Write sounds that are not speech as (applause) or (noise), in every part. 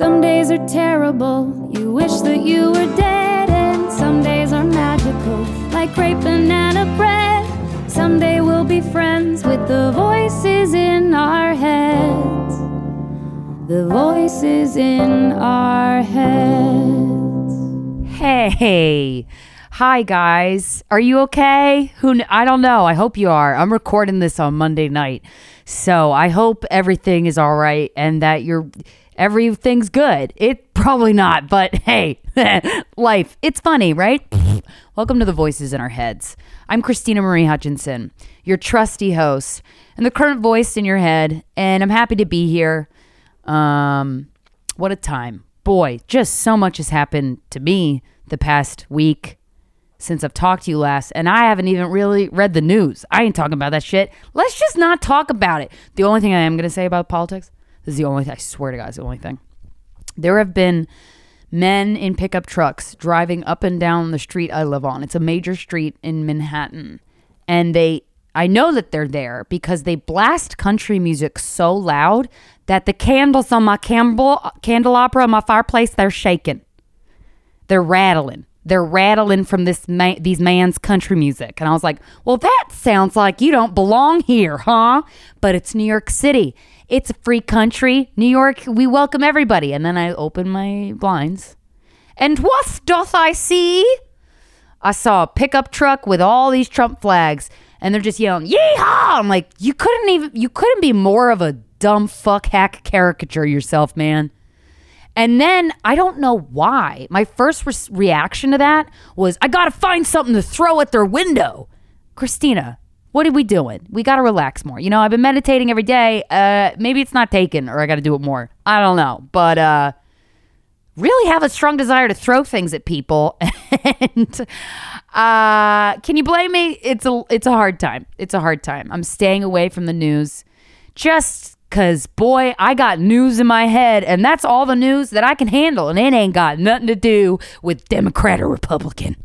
Some days are terrible, you wish that you were dead, and some days are magical, like crepe banana bread. Someday we'll be friends with the voices in our heads. The voices in our heads. Hey. Hi guys. Are you okay? Who kn- I don't know. I hope you are. I'm recording this on Monday night. So, I hope everything is all right and that you're everything's good. It probably not, but (laughs) hey, (laughs) life. It's funny, right? (laughs) Welcome to the Voices in Our Heads. I'm Krystyna Marie Hutchinson, your trusty host and the current voice in your head, and I'm happy to be here. Um, what a time. Boy, just so much has happened to me the past week since I've talked to you last, and I haven't even really read the news. I ain't talking about that shit. Let's just not talk about it. The only thing I am going to say about politics this is the only thing, I swear to God, it's the only thing. There have been men in pickup trucks driving up and down the street I live on. It's a major street in Manhattan. And they, I know that they're there because they blast country music so loud that the candles on my candle, candelabra on my fireplace, they're shaking. They're rattling. They're rattling from this these man's country music. And I was like, well, that sounds like you don't belong here, huh? But it's New York City. It's a free country. New York, we welcome everybody. And then I open my blinds. And what doth I see? I saw a pickup truck with all these Trump flags, and they're just yelling, "Yeehaw!" I'm like, you couldn't even, you couldn't be more of a dumb fuck hack caricature yourself, man. And then I don't know why. My first re- reaction to that was, I gotta find something to throw at their window. Krystyna, what are we doing? We gotta relax more. You know, I've been meditating every day. Uh, maybe it's not taken, or I gotta do it more. I don't know, but uh, really have a strong desire to throw things at people. (laughs) And uh can you blame me? It's a it's a hard time. It's a hard time. I'm staying away from the news just cuz boy i got news in my head. And that's all the news that i can handle. And it ain't got nothing to do with democrat or republican.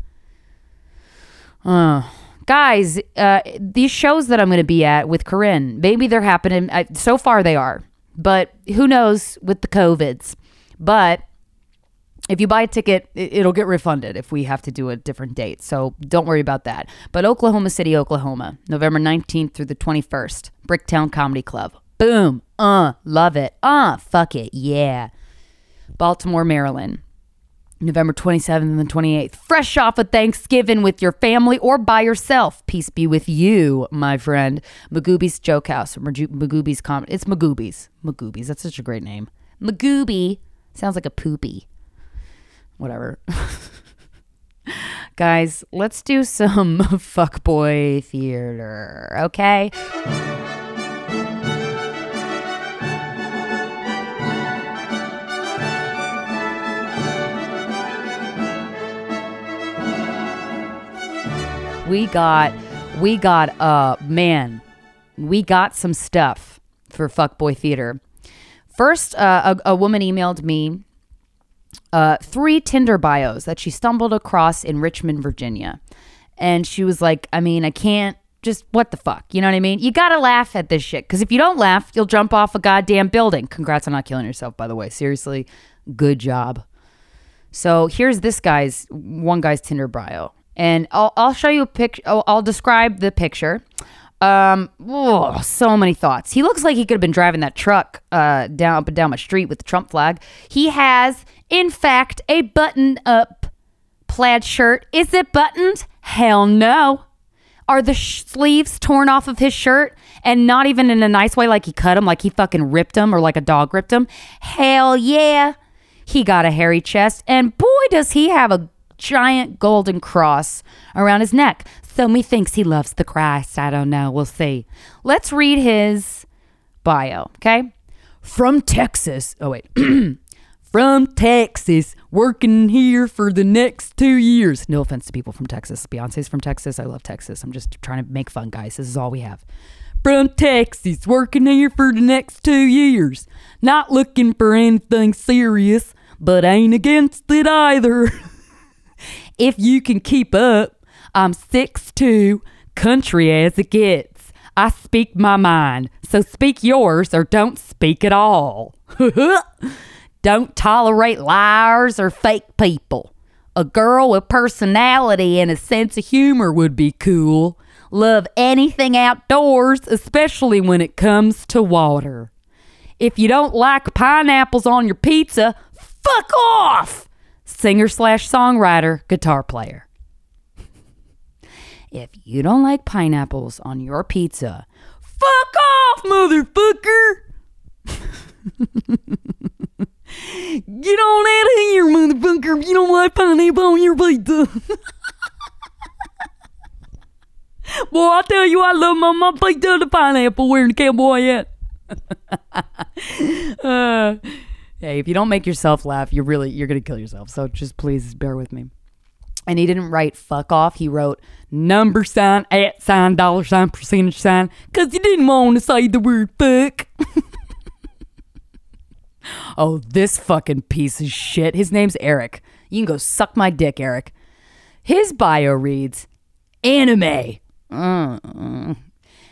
Uh guys uh these shows that i'm going to be at with corinne maybe they're happening I, so far they are but who knows with the covids but if you buy a ticket, it- it'll get refunded if we have to do a different date. So don't worry about that. But Oklahoma City, Oklahoma, November 19th through the 21st, Bricktown Comedy Club. Boom. Uh, love it. Uh, fuck it. Yeah. Baltimore, Maryland, November 27th and the 28th. Fresh off of Thanksgiving with your family or by yourself. Peace be with you, my friend. Magooby's Joke House. Magooby's Comedy. It's Magooby's. Magooby's. That's such a great name. Magooby. Sounds like a poopy whatever. (laughs) Guys, let's do some (laughs) fuckboy theater, okay? We got, we got, uh, man, we got some stuff for fuckboy theater. First, uh, a, a woman emailed me uh, three Tinder bios that she stumbled across in Richmond, Virginia. And she was like, I mean, I can't just, what the fuck? You know what I mean? You gotta laugh at this shit. Because if you don't laugh, you'll jump off a goddamn building. Congrats on not killing yourself, by the way. Seriously, good job. So here's this guy's, one guy's Tinder bio. And I'll, I'll show you a picture, I'll, describe the picture. Um, oh, so many thoughts. He looks like he could have been driving that truck uh, down up and down my street with the Trump flag. He has, in fact, a button up plaid shirt. Is it buttoned? Hell no. Are the sh- sleeves torn off of his shirt and not even in a nice way, like he cut them, like he fucking ripped them or like a dog ripped them? Hell yeah. He got a hairy chest, and boy, does he have a giant golden cross around his neck. So methinks he loves the Christ. I don't know. We'll see. Let's read his bio, okay? From Texas. Oh, wait. (clears throat) from Texas, working here for the next two years. No offense to people from Texas. Beyonce's from Texas. I love Texas. I'm just trying to make fun, guys. This is all we have. From Texas, working here for the next two years. Not looking for anything serious, but ain't against it either. (laughs) if you can keep up, I'm 6'2, country as it gets. I speak my mind, so speak yours or don't speak at all. (laughs) Don't tolerate liars or fake people. A girl with personality and a sense of humor would be cool. Love anything outdoors, especially when it comes to water. If you don't like pineapples on your pizza, fuck off! Singer slash songwriter, guitar player. if you don't like pineapples on your pizza, fuck off, motherfucker! (laughs) Get on out of here, motherfucker, if you don't like pineapple on your pizza. (laughs) Boy, I tell you, I love my, my pizza the pineapple wearing the cowboy hat. (laughs) uh, hey, if you don't make yourself laugh, you're really you're gonna kill yourself. So just please bear with me. And he didn't write fuck off. He wrote number sign, at sign, dollar sign, percentage sign, because he didn't want to say the word fuck. (laughs) oh, this fucking piece of shit. His name's Eric. You can go suck my dick, Eric. His bio reads anime.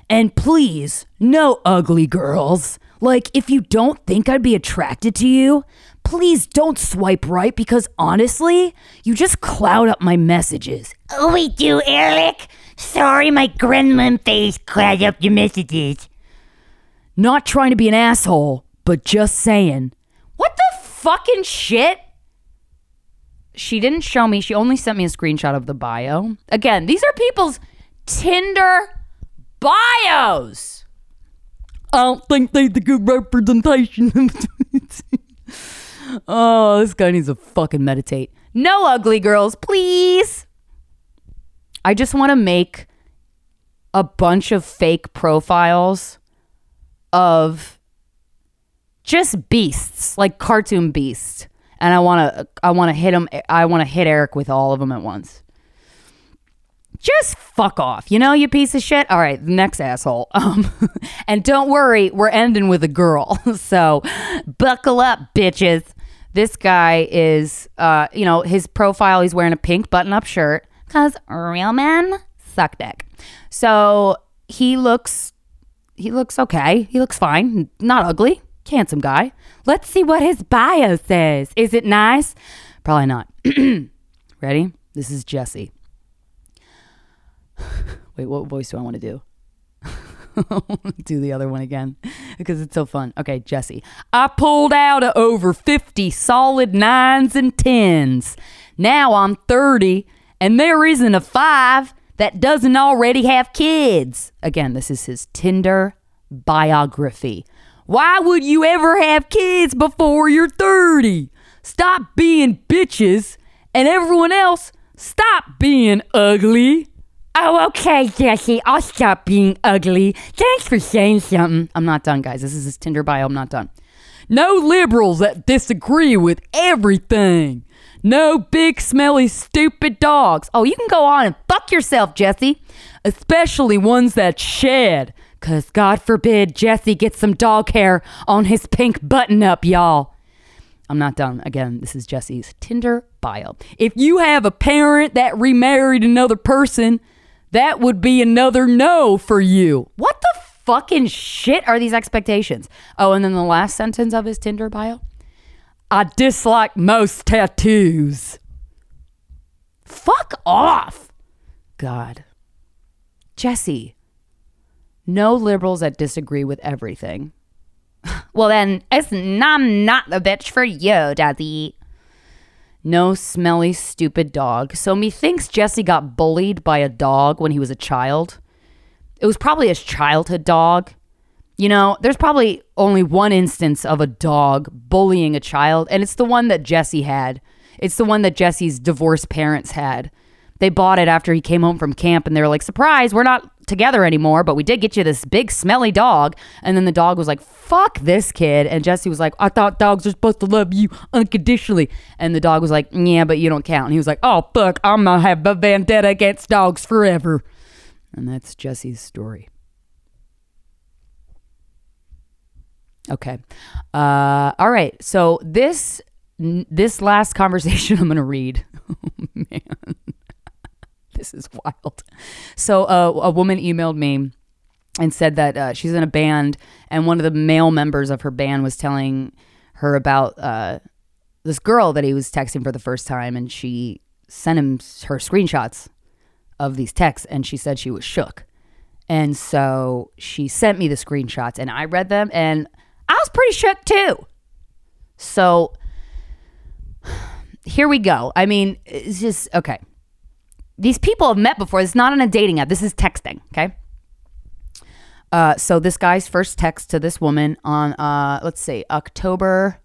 And please, no ugly girls. Like, if you don't think I'd be attracted to you, please don't swipe right because honestly, you just cloud up my messages. Oh, we do, Eric. Sorry, my gremlin face cloud up your messages. Not trying to be an asshole, but just saying. What the fucking shit? She didn't show me. She only sent me a screenshot of the bio. Again, these are people's Tinder bios. I don't think they're the good representation. (laughs) oh, this guy needs to fucking meditate. No ugly girls, please. I just want to make a bunch of fake profiles of just beasts, like cartoon beasts. And I want to I want to hit him I want to hit Eric with all of them at once just fuck off. You know, you piece of shit. All right, next asshole. (laughs) Um, and don't worry, we're ending with a girl. (laughs) so buckle up, bitches. This guy is, uh, you know, his profile, he's wearing a pink button up shirt because real men suck dick. So he looks, he looks okay. He looks fine. Not ugly. Handsome guy. Let's see what his bio says. Is it nice? Probably not. (clears throat) Ready? This is Jesse. (laughs) Wait, what voice do I want to do? (laughs) do the other one again because it's so fun. Okay, Jesse. I pulled out of over 50 solid nines and tens. Now I'm 30 and there isn't a five that doesn't already have kids. Again, this is his Tinder biography. Why would you ever have kids before you're 30? Stop being bitches and everyone else stop being ugly. Oh, okay, Jesse. I'll stop being ugly. Thanks for saying something. I'm not done, guys. This is his Tinder bio. I'm not done. No liberals that disagree with everything. No big, smelly, stupid dogs. Oh, you can go on and fuck yourself, Jesse. Especially ones that shed. Because God forbid Jesse gets some dog hair on his pink button up, y'all. I'm not done. Again, this is Jesse's Tinder bio. If you have a parent that remarried another person, that would be another no for you. What the fucking shit are these expectations? Oh, and then the last sentence of his Tinder bio I dislike most tattoos. Fuck off. God. Jesse, no liberals that disagree with everything. (laughs) well, then, it's, I'm not the bitch for you, Daddy. No smelly, stupid dog. So methinks Jesse got bullied by a dog when he was a child. It was probably his childhood dog. You know, there's probably only one instance of a dog bullying a child, and it's the one that Jesse had. It's the one that Jesse's divorced parents had. They bought it after he came home from camp, and they were like, surprise, we're not together anymore, but we did get you this big smelly dog. And then the dog was like, fuck this kid. And Jesse was like, I thought dogs are supposed to love you unconditionally. And the dog was like, yeah, but you don't count. And he was like, oh, fuck, I'm going to have a vendetta against dogs forever. And that's Jesse's story. Okay. Uh, all right. So this this last (laughs) conversation I'm going to read. (laughs) Oh, man this is (laughs) wild. So uh, a woman emailed me and said that uh, she's in a band, and one of the male members of her band was telling her about uh, this girl that he was texting for the first time, and she sent him her screenshots of these texts, and she said she was shook. And so she sent me the screenshots, and I read them, and I was pretty shook too. So (sighs) here we go. I mean, it's just okay. These people have met before. It's not on a dating app. This is texting. Okay. Uh, so this guy's first text to this woman on uh, let's see, October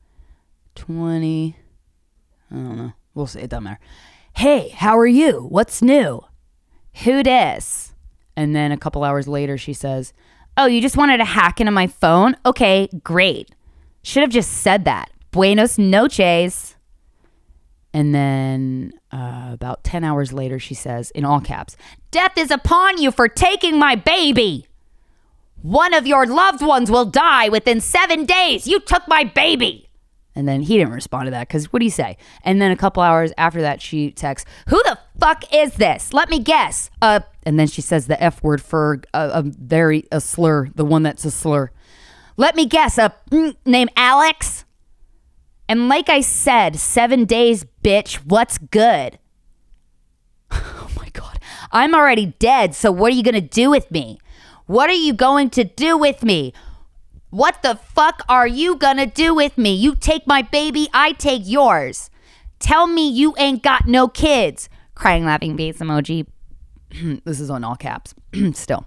twenty. I don't know. We'll see. It doesn't matter. Hey, how are you? What's new? Who dis? And then a couple hours later, she says, "Oh, you just wanted to hack into my phone? Okay, great. Should have just said that. Buenos noches." And then uh, about 10 hours later, she says, in all caps, Death is upon you for taking my baby. One of your loved ones will die within seven days. You took my baby. And then he didn't respond to that because what do you say? And then a couple hours after that, she texts, Who the fuck is this? Let me guess. Uh, and then she says the F word for a, a very, a slur, the one that's a slur. Let me guess, a mm, name Alex? And like I said, seven days, bitch, what's good? (laughs) Oh my God. I'm already dead, so what are you to do with me? What are you going to do with me? What the fuck are you gonna do with me? You take my baby, I take yours. Tell me you ain't got no kids. Crying, laughing face emoji. (clears throat) this is on all caps. (clears throat) Still.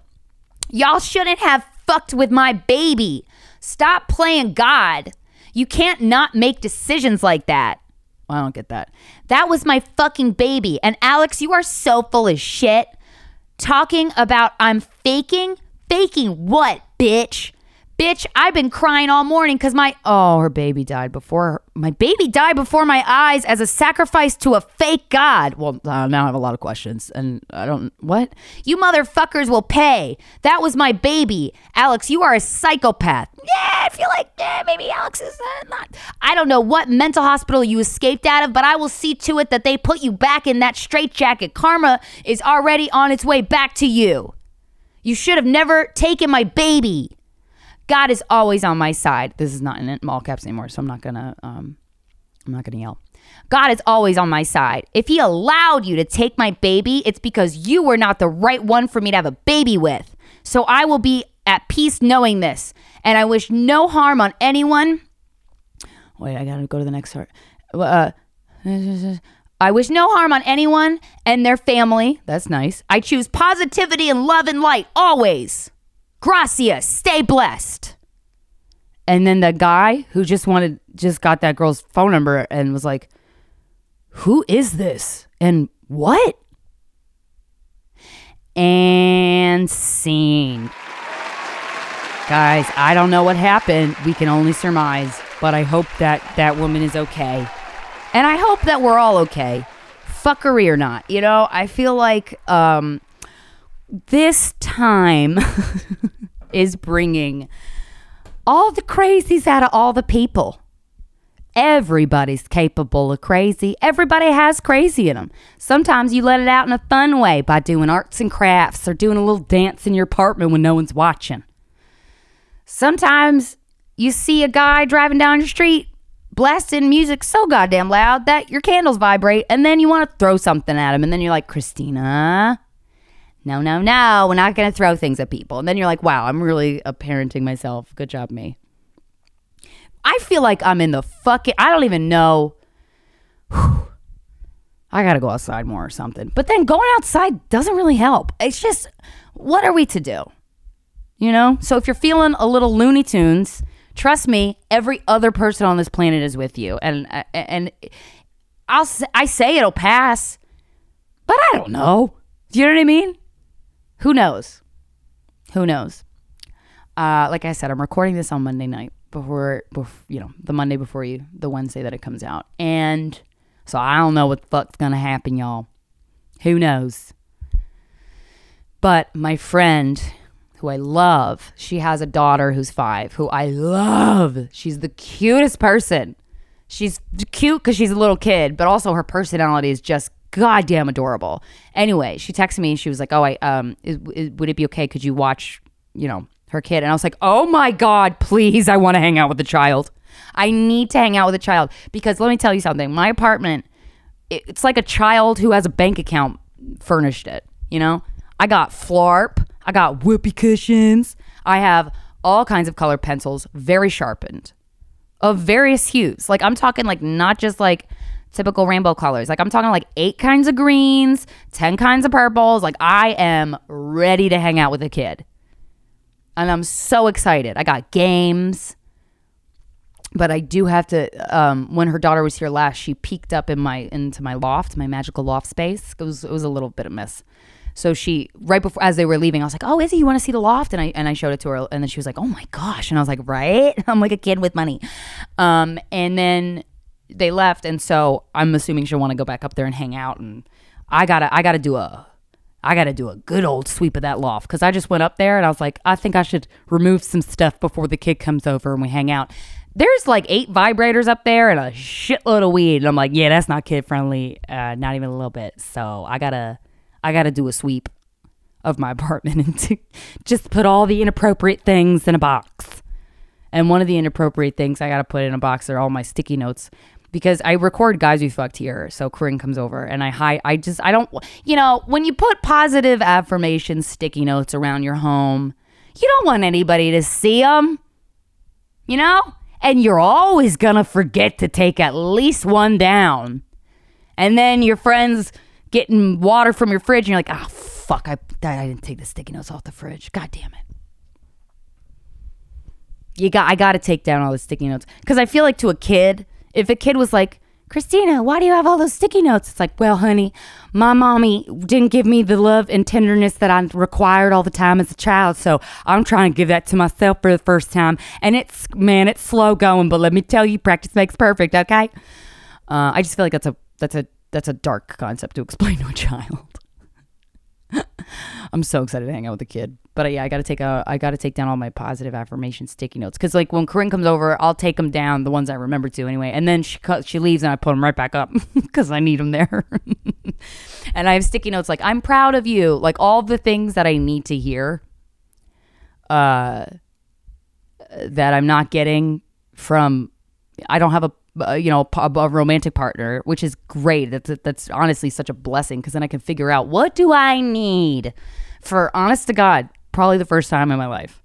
Y'all shouldn't have fucked with my baby. Stop playing God. You can't not make decisions like that. I don't get that. That was my fucking baby. And Alex, you are so full of shit. Talking about I'm faking? Faking what, bitch? Bitch, I've been crying all morning because my oh, her baby died before my baby died before my eyes as a sacrifice to a fake god. Well, uh, now I have a lot of questions, and I don't what you motherfuckers will pay. That was my baby, Alex. You are a psychopath. Yeah, I feel like yeah, maybe Alex is uh, not. I don't know what mental hospital you escaped out of, but I will see to it that they put you back in that straitjacket. Karma is already on its way back to you. You should have never taken my baby. God is always on my side. This is not in all caps anymore, so I'm not gonna um I'm not gonna yell. God is always on my side. If he allowed you to take my baby, it's because you were not the right one for me to have a baby with. So I will be at peace knowing this. And I wish no harm on anyone. Wait, I gotta go to the next part. Uh, I wish no harm on anyone and their family. That's nice. I choose positivity and love and light always. Gracias. Stay blessed. And then the guy who just wanted, just got that girl's phone number and was like, Who is this? And what? And scene. Guys, I don't know what happened. We can only surmise, but I hope that that woman is okay. And I hope that we're all okay. Fuckery or not. You know, I feel like um, this time (laughs) is bringing all the crazies out of all the people. Everybody's capable of crazy. Everybody has crazy in them. Sometimes you let it out in a fun way by doing arts and crafts or doing a little dance in your apartment when no one's watching. Sometimes you see a guy driving down your street blasting music so goddamn loud that your candles vibrate and then you want to throw something at him and then you're like, Krystyna, no, no, no, we're not going to throw things at people. And then you're like, wow, I'm really parenting myself. Good job, me. I feel like I'm in the fucking, I don't even know. Whew. (sighs) I got to go outside more or something. But then going outside doesn't really help. It's just, what are we to do? You know? So if you're feeling a little Looney Tunes, trust me, every other person on this planet is with you. And, and I'll, I say it'll pass, but I don't know. Do you know what I mean? Who knows? Who knows? Uh, like I said, I'm recording this on Monday night before, before, you know, the Monday before you, the Wednesday that it comes out. And so I don't know what the fuck's gonna happen, y'all. Who knows? But my friend, who I love, she has a daughter who's five, who I love. She's the cutest person. She's cute because she's a little kid, but also her personality is just goddamn adorable. Anyway, she texted me and she was like, "Oh, I um, is, is, would it be okay? Could you watch, you know, her kid?" And I was like, "Oh my god, please! I want to hang out with the child. I need to hang out with a child because let me tell you something. My apartment, it- it's like a child who has a bank account furnished it. You know, I got Flarp, I got whoopee cushions, I have all kinds of color pencils, very sharpened, of various hues. Like I'm talking like not just like typical rainbow colors. Like I'm talking like eight kinds of greens, ten kinds of purples. Like I am ready to hang out with a kid and I'm so excited. I got games, but I do have to. Um, when her daughter was here last, she peeked up in my into my loft, my magical loft space. It was it was a little bit of mess. So she right before as they were leaving, I was like, "Oh, Izzy, you want to see the loft?" And I and I showed it to her, and then she was like, "Oh my gosh!" And I was like, "Right?" (laughs) I'm like a kid with money. Um, and then they left, and so I'm assuming she'll want to go back up there and hang out. And I gotta I gotta do a I got to do a good old sweep of that loft because I just went up there and I was like, I think I should remove some stuff before the kid comes over and we hang out. There's like eight vibrators up there and a shitload of weed. And I'm like, yeah, that's not kid friendly, uh, not even a little bit. So I gotta, I gotta do a sweep of my (laughs) apartment and to just put all the inappropriate things in a box. And one of the inappropriate things I gotta put in a box are all my sticky notes because I record guys we fucked here. So Corinne comes over and I hide. I just I don't. You know, when you put positive affirmation sticky notes around your home, you don't want anybody to see them. You know, and you're always gonna forget to take at least one down, and then your friends getting water from your fridge, and you're like, oh fuck, I I didn't take the sticky notes off the fridge. God damn it you got I got to take down all the sticky notes because I feel like to a kid, if a kid was like, Krystyna, why do you have all those sticky notes? It's like, well, honey, my mommy didn't give me the love and tenderness that I required all the time as a child, so I'm trying to give that to myself for the first time. And it's man, it's slow going, but let me tell you, practice makes perfect. Okay. Uh, I just feel like that's a that's a that's a dark concept to explain to a child. (laughs) I'm so excited to hang out with the kid. But uh, yeah, I gotta take a I gotta take down all my positive affirmation sticky notes because like when Corinne comes over, I'll take them down, the ones I remember to anyway, and then she cu- she leaves and I put them right back up (laughs) because I need them there. (laughs) and I have sticky notes like I'm proud of you, like all the things that I need to hear. Uh, that I'm not getting from. I don't have a uh, you know a, a romantic partner, which is great. That's that's honestly such a blessing because then I can figure out what do I need for honest to God, probably the first time in my life.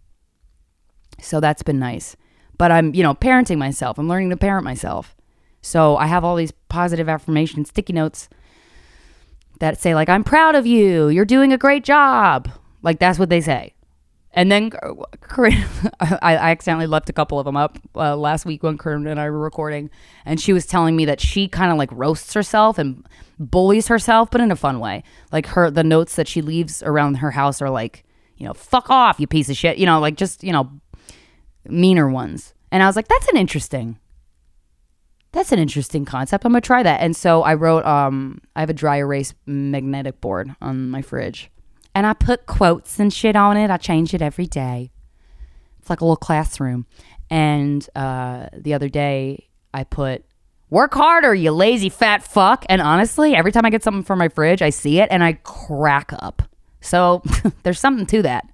So that's been nice. But I'm you know parenting myself. I'm learning to parent myself. So I have all these positive affirmation sticky notes that say like I'm proud of you. You're doing a great job. Like that's what they say. And then Corinne, (laughs) I, accidentally left a couple of them up uh, last week when Corinne and I were recording, and she was telling me that she kind of like roasts herself and bullies herself, but in a fun way. Like her, the notes that she leaves around her house are like, you know, fuck off, you piece of shit. You know, like just you know, meaner ones. And I was like, that's an interesting. That's an interesting concept. I'm gonna try that. And so I wrote, um, I have a dry erase magnetic board on my fridge and I put quotes and shit on it. I change it every day. It's like a little classroom. And uh, the other day, I put "Work harder, you lazy fat fuck." And honestly, every time I get something from my fridge, I see it and I crack up. So (laughs) there's something to that.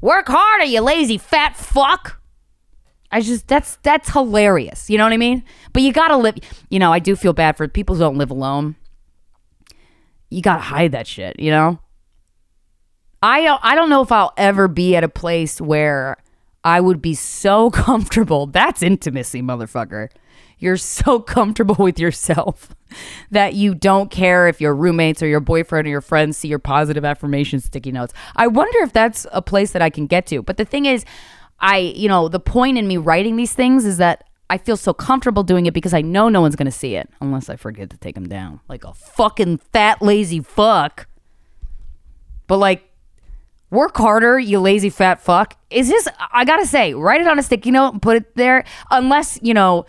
Work harder, you lazy fat fuck. I just that's that's hilarious. You know what I mean? But you gotta live. You know, I do feel bad for people who don't live alone. You gotta hide that shit. You know. I don't I don't know if I'll ever be at a place where I would be so (laughs) comfortable. That's intimacy, motherfucker. You're so (laughs) comfortable with yourself that you don't care if your roommates or your boyfriend or your friends see your positive affirmation sticky notes. I wonder if that's a place that I can get to. But the thing is, I, you know, the point in me writing these things is that I feel so comfortable doing it because I know no one's going to see it unless I forget to take them down. Like a fucking fat lazy fuck. But like work harder, you lazy fat fuck. Is this, I gotta say, write it on a sticky note and put it there. Unless, you know,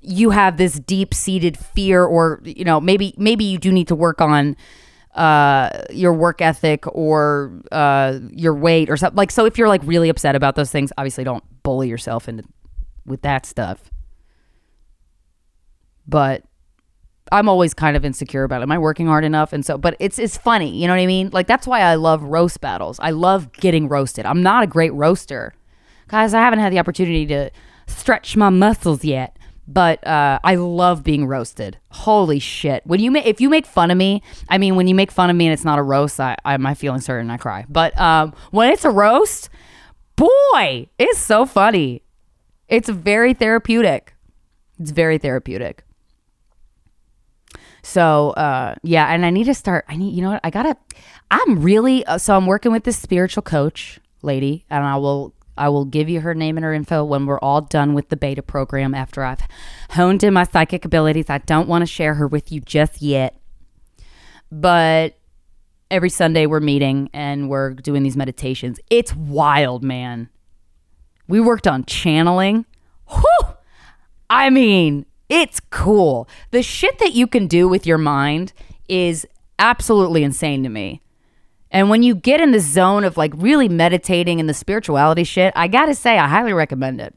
you have this deep seated fear or, you know, maybe, maybe you do need to work on uh, your work ethic or uh, your weight or something. Like, so if you're like really upset about those things, obviously don't bully yourself into with that stuff. But I'm always kind of insecure about it. Am I working hard enough? And so, but it's it's funny, you know what I mean? Like that's why I love roast battles. I love getting roasted. I'm not a great roaster, guys. I haven't had the opportunity to stretch my muscles yet. But uh, I love being roasted. Holy shit! When you ma- if you make fun of me, I mean, when you make fun of me and it's not a roast, I, I my feelings hurt and I cry. But um, when it's a roast, boy, it's so funny. It's very therapeutic. It's very therapeutic. So uh, yeah, and I need to start. I need, you know what? I gotta. I'm really uh, so I'm working with this spiritual coach lady, and I will I will give you her name and her info when we're all done with the beta program after I've honed in my psychic abilities. I don't want to share her with you just yet, but every Sunday we're meeting and we're doing these meditations. It's wild, man. We worked on channeling. Whew! I mean, it's cool. The shit that you can do with your mind is absolutely insane to me. And when you get in the zone of like really meditating and the spirituality shit, I got to say I highly recommend it.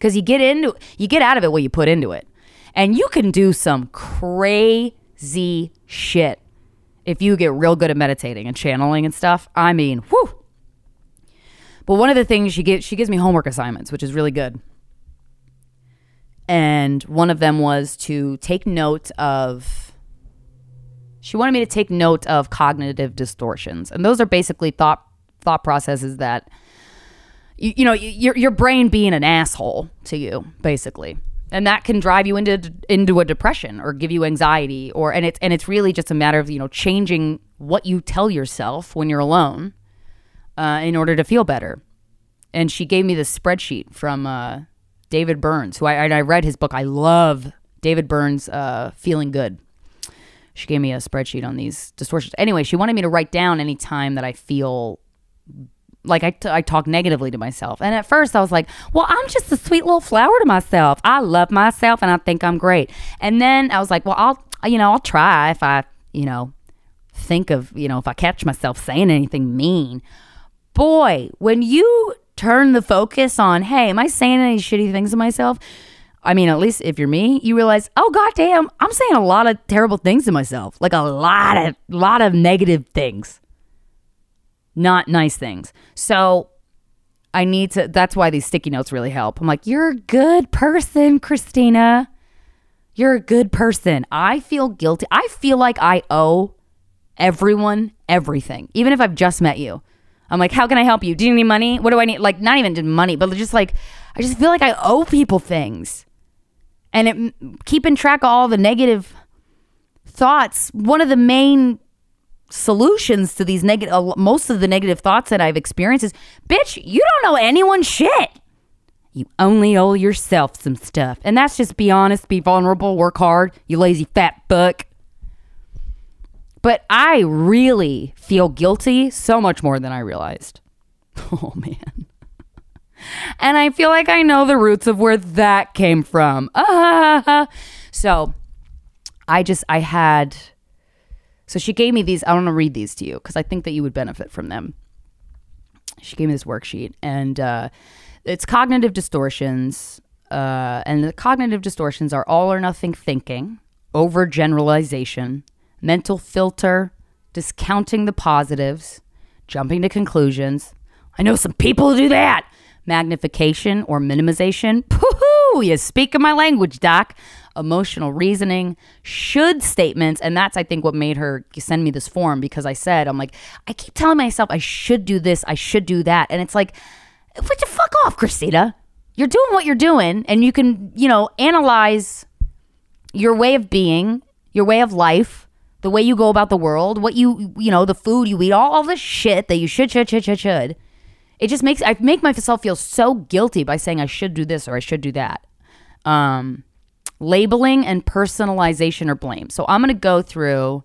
Cuz you get into you get out of it what you put into it. And you can do some crazy shit if you get real good at meditating and channeling and stuff. I mean, whew. But one of the things she gives she gives me homework assignments, which is really good and one of them was to take note of she wanted me to take note of cognitive distortions. And those are basically thought thought processes that you, you know your, your brain being an asshole to you basically. And that can drive you into into a depression or give you anxiety or and it's and it's really just a matter of you know changing what you tell yourself when you're alone uh, in order to feel better. And she gave me this spreadsheet from uh, David Burns, who I, I read his book. I love David Burns' uh, Feeling Good. She gave me a spreadsheet on these distortions. Anyway, she wanted me to write down any time that I feel like I, t- I talk negatively to myself. And at first I was like, well, I'm just a sweet little flower to myself. I love myself and I think I'm great. And then I was like, well, I'll, you know, I'll try if I, you know, think of, you know, if I catch myself saying anything mean. Boy, when you turn the focus on, hey, am I saying any shitty things to myself? I mean, at least if you're me, you realize, oh goddamn, I'm saying a lot of terrible things to myself. Like a lot of lot of negative things. Not nice things. So I need to that's why these sticky notes really help. I'm like, you're a good person, Krystyna. You're a good person. I feel guilty. I feel like I owe everyone everything, even if I've just met you. I'm like, how can I help you? Do you need money? What do I need? Like, not even money, but just like, I just feel like I owe people things. And it, keeping track of all the negative thoughts, one of the main solutions to these negative, most of the negative thoughts that I've experienced is, bitch, you don't know anyone shit. You only owe yourself some stuff. And that's just be honest, be vulnerable, work hard, you lazy fat fuck. But I really feel guilty so much more than I realized. (laughs) Oh, man. And I feel like I know the roots of where that came from. Ah. (laughs) So I just, I had, so she gave me these. I don't want to read these to you because I think that you would benefit from them. She gave me this worksheet and uh, it's cognitive distortions. Uh, and the cognitive distortions are all or nothing thinking, overgeneralization, mental filter, discounting the positives, jumping to conclusions. I know some people who do that. Magnification or minimization. Pooh, you speak in my language, Doc. Emotional reasoning, should statements, and that's I think what made her send me this form because I said, I'm like, I keep telling myself I should do this, I should do that. And it's like, what the fuck off, Krystyna. You're doing what you're doing, and you can, you know, analyze your way of being, your way of life, the way you go about the world, what you, you know, the food you eat, all, all the shit that you should, should, should, should, should. It just makes, I make myself feel so guilty by saying I should do this or I should do that. Um, labeling and personalization or blame. So I'm to go through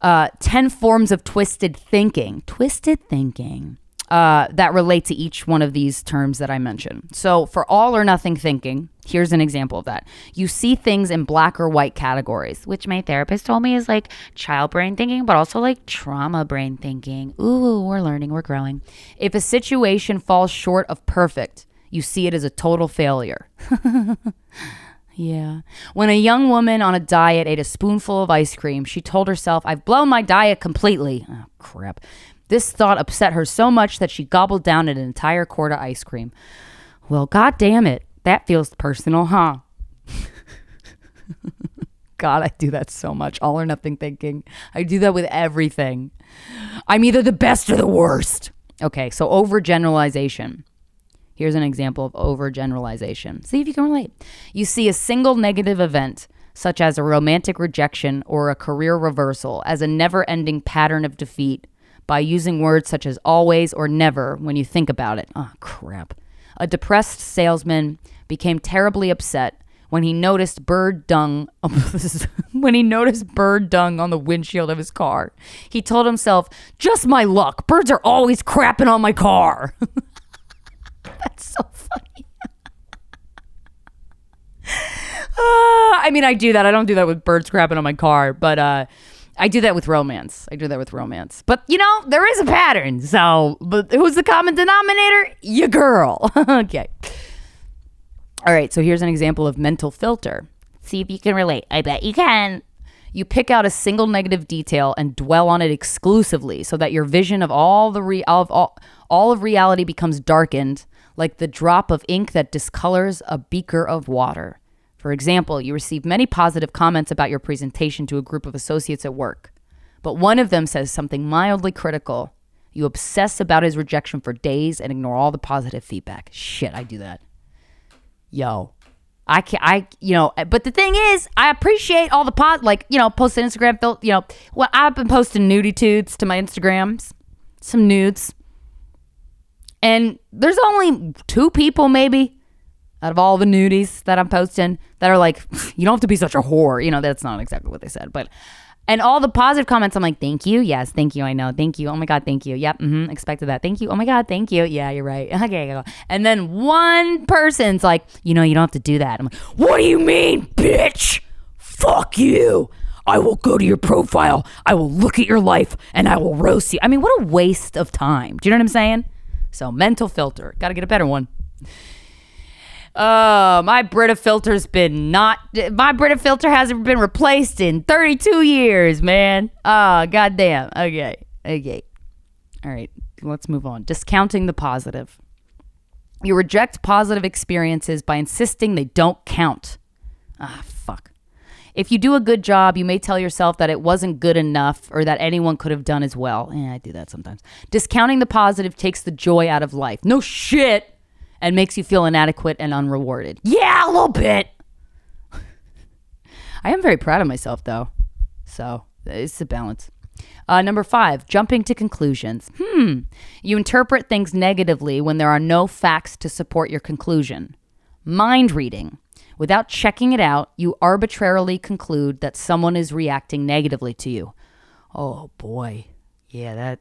uh, 10 forms of twisted thinking. Twisted thinking. Uh, that relate to each one of these terms that I mentioned. So, for all or nothing thinking, here's an example of that. You see things in black or white categories, which my therapist told me is like child brain thinking, but also like trauma brain thinking. Ooh, we're learning, we're growing. If a situation falls short of perfect, you see it as a total failure. (laughs) Yeah. When a young woman on a diet ate a spoonful of ice cream, she told herself, I've blown my diet completely. Oh, crap. This thought upset her so much that she gobbled down an entire quart of ice cream. Well, god damn it. That feels personal, huh? God, I do that so much. All or nothing thinking. I do that with everything. I'm either the best or the worst. Okay, so overgeneralization. Here's an example of overgeneralization. See if you can relate. You see a single negative event, such as a romantic rejection or a career reversal, as a never ending pattern of defeat by using words such as always or never when you think about it. Oh, crap. A depressed salesman became terribly upset when he noticed bird dung (laughs) when he noticed bird dung on the windshield of his car. He told himself, "Just my luck. Birds are always crapping on my car." (laughs) That's so funny. Uh, (laughs) I mean, I do that. I don't do that with birds crapping on my car, but uh, I do that with romance. I do that with romance. But you know, there is a pattern. So, but who's the common denominator? Your girl. (laughs) okay. All right. So here's an example of mental filter. See if you can relate. I bet you can. You pick out a single negative detail and dwell on it exclusively, so that your vision of all the re- of all, all of reality becomes darkened, like the drop of ink that discolors a beaker of water. For example, you receive many positive comments about your presentation to a group of associates at work, but one of them says something mildly critical. You obsess about his rejection for days and ignore all the positive feedback. Shit, I do that. Yo, I can't. I you know, but the thing is, I appreciate all the pot like you know, post Instagram you know, well I've been posting nudie tudes to my Instagrams, some nudes, and there's only two people maybe out of all the nudies that I'm posting that are like, (laughs) you don't have to be such a whore. You know, that's not exactly what they said, but and all the positive comments, I'm like, thank you. Yes, thank you. I know. Thank you. Oh my God, thank you. Yep, mm-hmm, expected that. Thank you. Oh my God, thank you. Yeah, you're right. (laughs) Okay, And then one person's like, you know, you don't have to do that. I'm like, what do you mean, bitch? Fuck you. I will go to your profile. I will look at your life and I will roast you. I mean, what a waste of time. Do you know what I'm saying? So, mental filter. Got to get a better one. Uh, my Brita filter's been not. My Brita filter hasn't been replaced in 32 years, man. Oh, goddamn. Okay, okay. All right, let's move on. Discounting the positive. You reject positive experiences by insisting they don't count. Ah, fuck. If you do a good job, you may tell yourself that it wasn't good enough or that anyone could have done as well. Yeah, I do that sometimes. Discounting the positive takes the joy out of life. No shit and makes you feel inadequate and unrewarded. Yeah, a little bit. (laughs) I am very proud of myself, though. So it's a balance. Uh, number five, jumping to conclusions. Hmm. You interpret things negatively when there are no facts to support your conclusion. Mind reading. Without checking it out, you arbitrarily conclude that someone is reacting negatively to you. Oh boy. Yeah, that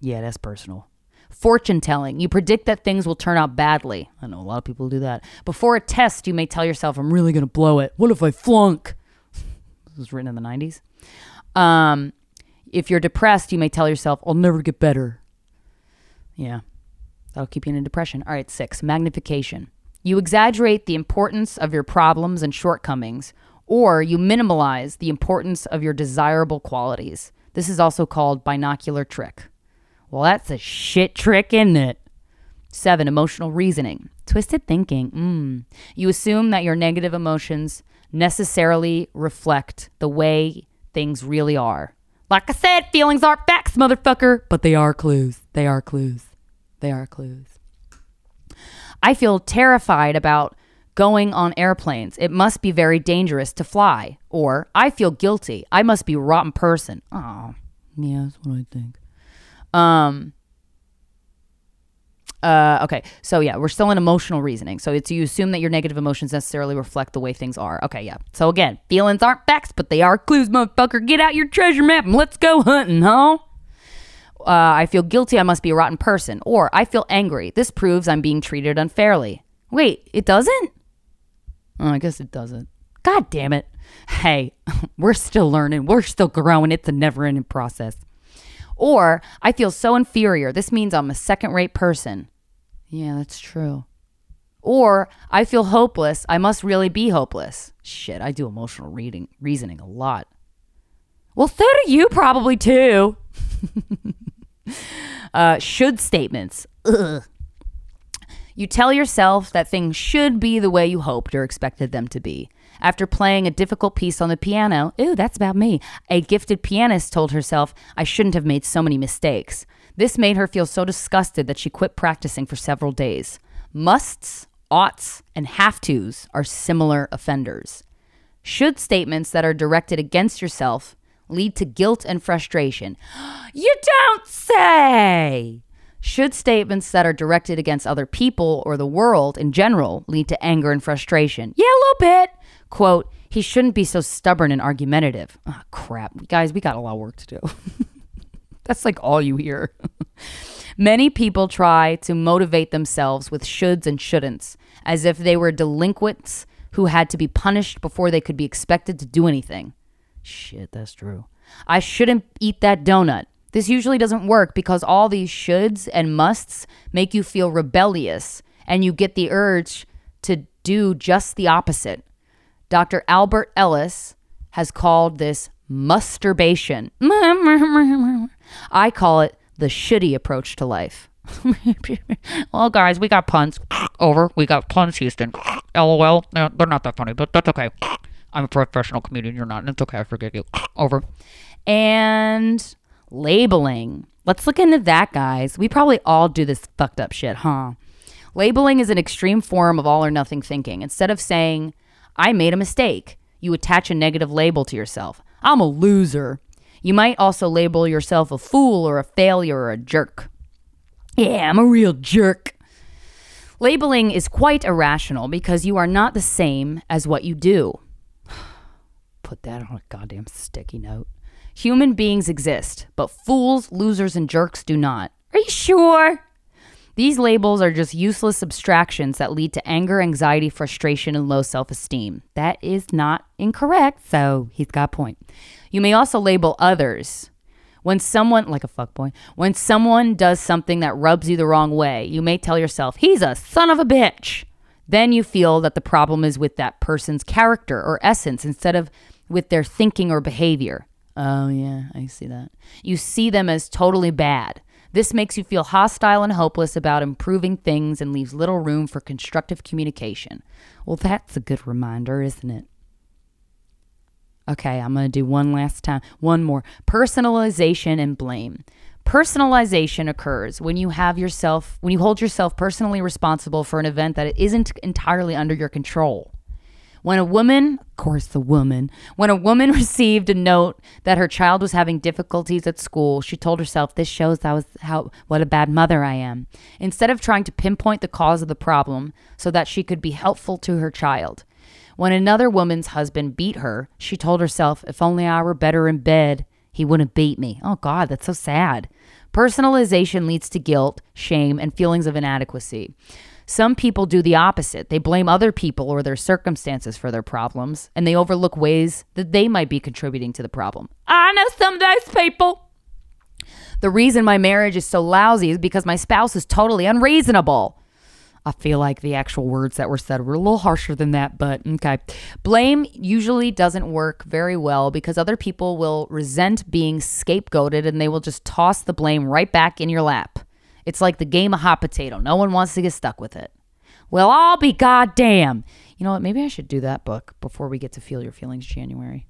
yeah, that's personal. Fortune telling. You predict that things will turn out badly. I know a lot of people do that. Before a test, you may tell yourself, I'm really going to blow it. What if I flunk? (laughs) this was written in the 90s. Um, if you're depressed, you may tell yourself, I'll never get better. Yeah, that'll keep you in a depression. All right, six, magnification. You exaggerate the importance of your problems and shortcomings, or you minimalize the importance of your desirable qualities. This is also called binocular trick. Well, that's a shit trick, isn't it? Seven, emotional reasoning. Twisted thinking. Mm. You assume that your negative emotions necessarily reflect the way things really are. Like I said, feelings aren't facts, motherfucker, but they are clues. They are clues. They are clues. I feel terrified about going on airplanes. It must be very dangerous to fly. Or I feel guilty. I must be a rotten person. Oh, yeah, that's what I think. Um, uh, okay, so yeah, we're still in emotional reasoning. So it's you assume that your negative emotions necessarily reflect the way things are. Okay, yeah. So again, feelings aren't facts, but they are clues, motherfucker. Get out your treasure map and let's go hunting, huh? Uh, I feel guilty. I must be a rotten person. Or I feel angry. This proves I'm being treated unfairly. Wait, it doesn't? Oh, I guess it doesn't. God damn it. Hey, (laughs) we're still learning. We're still growing. It's a never ending process. Or I feel so inferior. This means I'm a second rate person. Yeah, that's true. Or I feel hopeless. I must really be hopeless. Shit, I do emotional reading reasoning a lot. Well, so do you probably too. (laughs) uh, should statements. Ugh. You tell yourself that things should be the way you hoped or expected them to be. After playing a difficult piece on the piano, ooh, that's about me, a gifted pianist told herself, I shouldn't have made so many mistakes. This made her feel so disgusted that she quit practicing for several days. Musts, oughts, and have tos are similar offenders. Should statements that are directed against yourself lead to guilt and frustration? (gasps) you don't say! Should statements that are directed against other people or the world in general lead to anger and frustration? Yeah, a little bit. Quote, he shouldn't be so stubborn and argumentative. Oh, crap. Guys, we got a lot of work to do. (laughs) That's like all you hear. (laughs) Many people try to motivate themselves with shoulds and shouldn'ts, as if they were delinquents who had to be punished before they could be expected to do anything. Shit, that's true. I shouldn't eat that donut. This usually doesn't work because all these shoulds and musts make you feel rebellious and you get the urge to do just the opposite. Dr. Albert Ellis has called this masturbation. (laughs) I call it the shitty approach to life. (laughs) well, guys, we got puns. (sniffs) Over. We got puns, Houston. (sniffs) LOL. They're not that funny, but that's okay. (sniffs) I'm a professional comedian. You're not. And It's okay. I forget you. Over. And Labeling. Let's look into that, guys. We probably all do this fucked up shit, huh? Labeling is an extreme form of all or nothing thinking. Instead of saying, I made a mistake, you attach a negative label to yourself. I'm a loser. You might also label yourself a fool or a failure or a jerk. Yeah, I'm a real jerk. Labeling is quite irrational because you are not the same as what you do. (sighs) Put that on a goddamn sticky note. Human beings exist, but fools, losers, and jerks do not. Are you sure? These labels are just useless abstractions that lead to anger, anxiety, frustration, and low self esteem. That is not incorrect, so he's got a point. You may also label others. When someone, like a fuckboy, when someone does something that rubs you the wrong way, you may tell yourself, he's a son of a bitch. Then you feel that the problem is with that person's character or essence instead of with their thinking or behavior. Oh, yeah, I see that. You see them as totally bad. This makes you feel hostile and hopeless about improving things and leaves little room for constructive communication. Well, that's a good reminder, isn't it? Okay, I'm going to do one last time. One more. Personalization and blame. Personalization occurs when you have yourself, when you hold yourself personally responsible for an event that isn't entirely under your control. When a woman, of course, the woman, when a woman (laughs) received a note that her child was having difficulties at school, she told herself, "This shows that was how what a bad mother I am." Instead of trying to pinpoint the cause of the problem so that she could be helpful to her child. When another woman's husband beat her, she told herself, "If only I were better in bed, he wouldn't beat me." Oh God, that's so sad. Personalization leads to guilt, shame, and feelings of inadequacy. Some people do the opposite. They blame other people or their circumstances for their problems, and they overlook ways that they might be contributing to the problem. I know some of those people. The reason my marriage is so lousy is because my spouse is totally unreasonable. I feel like the actual words that were said were a little harsher than that, but okay. Blame usually doesn't work very well because other people will resent being scapegoated and they will just toss the blame right back in your lap. It's like the game of hot potato. No one wants to get stuck with it. Well, I'll be goddamn. You know what? Maybe I should do that book before we get to Feel Your Feelings January.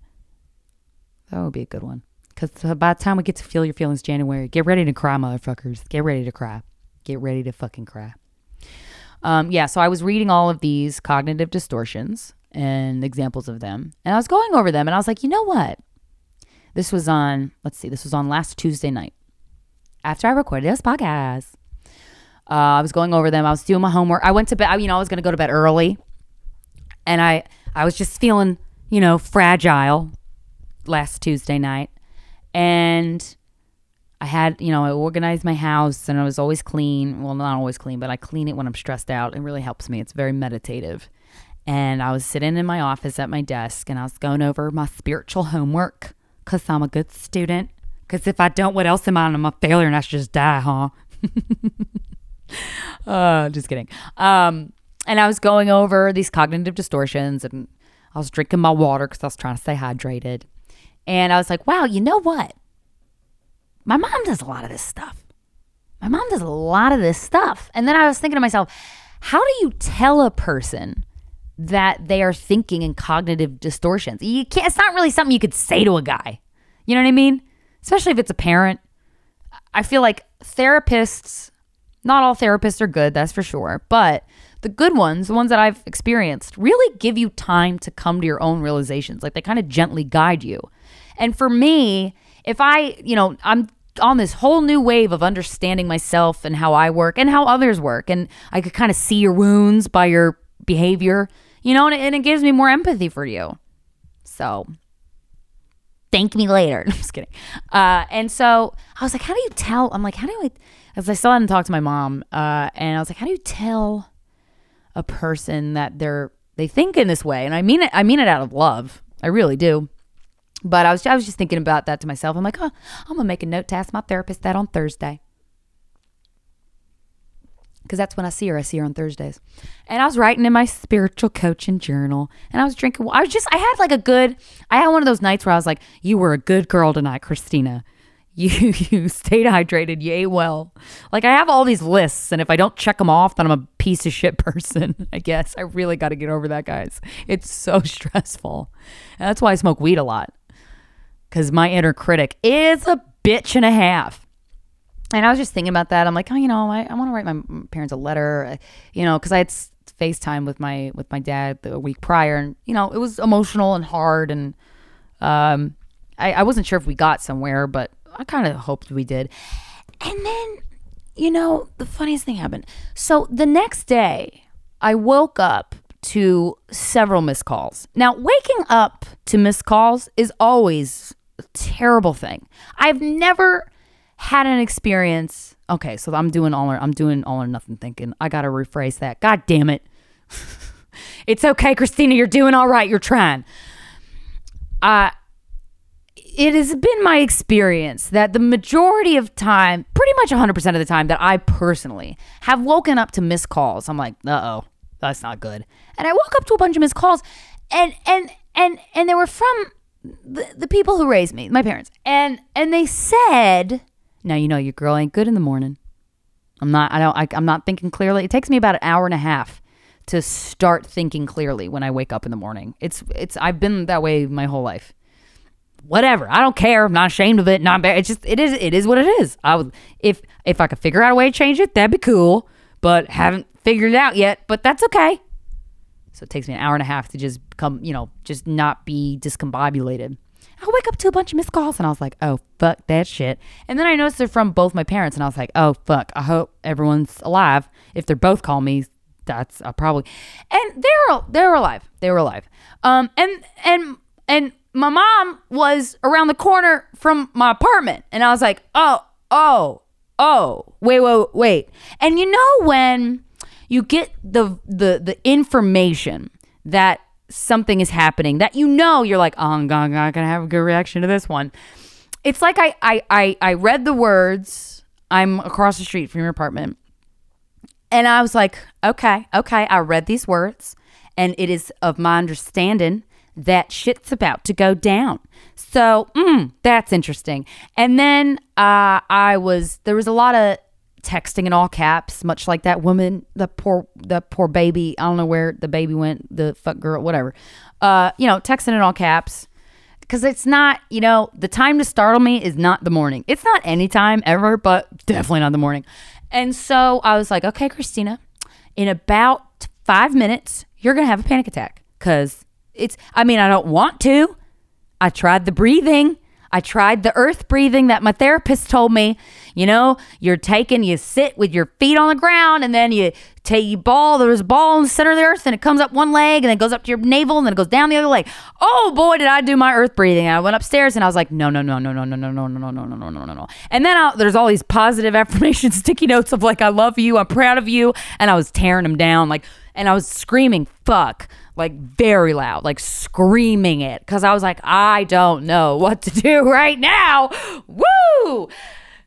That would be a good one. Because by the time we get to Feel Your Feelings January, get ready to cry, motherfuckers. Get ready to cry. Get ready to fucking cry. Um, yeah, so I was reading all of these cognitive distortions and examples of them. And I was going over them and I was like, you know what? This was on, let's see, this was on last Tuesday night after I recorded this podcast. Uh, I was going over them. I was doing my homework. I went to bed. You know, I was going to go to bed early, and I I was just feeling you know fragile last Tuesday night, and I had you know I organized my house and I was always clean. Well, not always clean, but I clean it when I'm stressed out. It really helps me. It's very meditative. And I was sitting in my office at my desk, and I was going over my spiritual homework because I'm a good student because if I don't, what else am I? I'm a failure and I should just die, huh? (laughs) uh, just kidding. Um, and I was going over these cognitive distortions and I was drinking my water because I was trying to stay hydrated. And I was like, wow, you know what? My mom does a lot of this stuff. My mom does a lot of this stuff. And then I was thinking to myself, how do you tell a person that they are thinking in cognitive distortions? You can't, it's not really something you could say to a guy. You know what I mean? Especially if it's a parent. I feel like therapists, not all therapists are good, that's for sure, but the good ones, the ones that I've experienced, really give you time to come to your own realizations. Like they kind of gently guide you. And for me, if I, you know, I'm on this whole new wave of understanding myself and how I work and how others work. And I could kind of see your wounds by your behavior, you know, and it, and it gives me more empathy for you. So thank me later. (laughs) I'm just kidding. Uh, and so I was like, how do you tell? I'm like, how do I, as I still hadn't talked to my mom, uh, and I was like, how do you tell a person that they're, they think in this way? And I mean it, I mean it out of love. I really do. But I was I was just thinking about that to myself. I'm like, oh, I'm gonna make a note to ask my therapist that on Thursday. Because that's when I see her. I see her on Thursdays. And I was writing in my spiritual coaching journal. And I was drinking. I was just, I had like a good, I had one of those nights where I was like, you were a good girl tonight, Krystyna. (laughs) You, you stayed hydrated. Ate well. Like I have all these lists. And if I don't check them off, then I'm a piece of shit (laughs) person, I guess. I really got to get over that, guys. It's so (laughs) stressful. And that's why I smoke weed a lot because my inner critic is a bitch and a half. And I was just thinking about that. I'm like, oh, you know, I, I want to write my parents a letter, uh, you know, because I had FaceTime with my with my dad the week prior, and you know, it was emotional and hard, and um, I, I wasn't sure if we got somewhere, but I kind of hoped we did. And then, you know, the funniest thing happened. So the next day, I woke up to several missed calls. Now, waking up to missed calls is always a terrible thing. I've never had an experience. Okay, so I'm doing all or I'm doing all or nothing thinking. I gotta rephrase that. God damn it. (laughs) it's okay, Krystyna. You're doing all right. You're trying. Uh it has been my experience that the majority of time, pretty much 100% of the time that I personally have woken up to missed calls. I'm like, "Uh-oh, that's not good." And I woke up to a bunch of missed calls and and and and they were from the, the people who raised me, my parents, and and they said, "Now you know your girl ain't good in the morning." I'm not. I don't. I, I'm not thinking clearly. It takes me about an hour and a half to start thinking clearly when I wake up in the morning. It's it's. I've been that way my whole life. Whatever. I don't care. I'm not ashamed of it. Not bad. It's just it is. It is what it is. I would if if I could figure out a way to change it, that'd be cool. But haven't figured it out yet. But that's okay. So it takes me an hour and a half to just come, you know, just not be discombobulated. I wake up to a bunch of missed calls and I was like, oh, fuck that shit. And then I noticed they're from both my parents and I was like, oh, fuck, I hope everyone's alive. If they're both call me, that's uh, probably. And they're they're alive. They were alive. Um, and and and my mom was around the corner from my apartment, and I was like, oh, oh, oh, wait, wait, wait. And you know when you get the the the information that something is happening that you know you're like, oh, I'm not gonna have a good reaction to this one. It's like I I I, I read the words. I'm across the street from your apartment. And I was like, okay, okay, I read these words, and it is of my understanding that shit's about to go down. So, mm, that's interesting. And then uh, I was, there was a lot of texting in all caps, much like that woman, the poor, the poor baby. I don't know where the baby went, the fuck girl, whatever. Uh, you know, texting in all caps because it's not, you know, the time to startle me is not the morning. It's not any time ever, but definitely not the morning. And so I was like, okay, Krystyna, in about five minutes, you're gonna have a panic attack because it's. I mean, I don't want to. I tried the breathing. I tried the earth breathing that my therapist told me. You know, you're taking, you sit with your feet on the ground and then you take, you ball, there's a ball in the center of the earth and it comes up one leg and then goes up to your navel and then it goes down the other leg. Oh boy, did I do my earth breathing. I went upstairs and I was like, no, no, no, no, no, no, no, no, no, no, no, no, no, no, no. And then I, there's all these positive affirmation sticky notes of like, I love you, I'm proud of you. And I was tearing them down like, and I was screaming, fuck like very loud, like screaming it because I was like, I don't know what to do right now. Woo!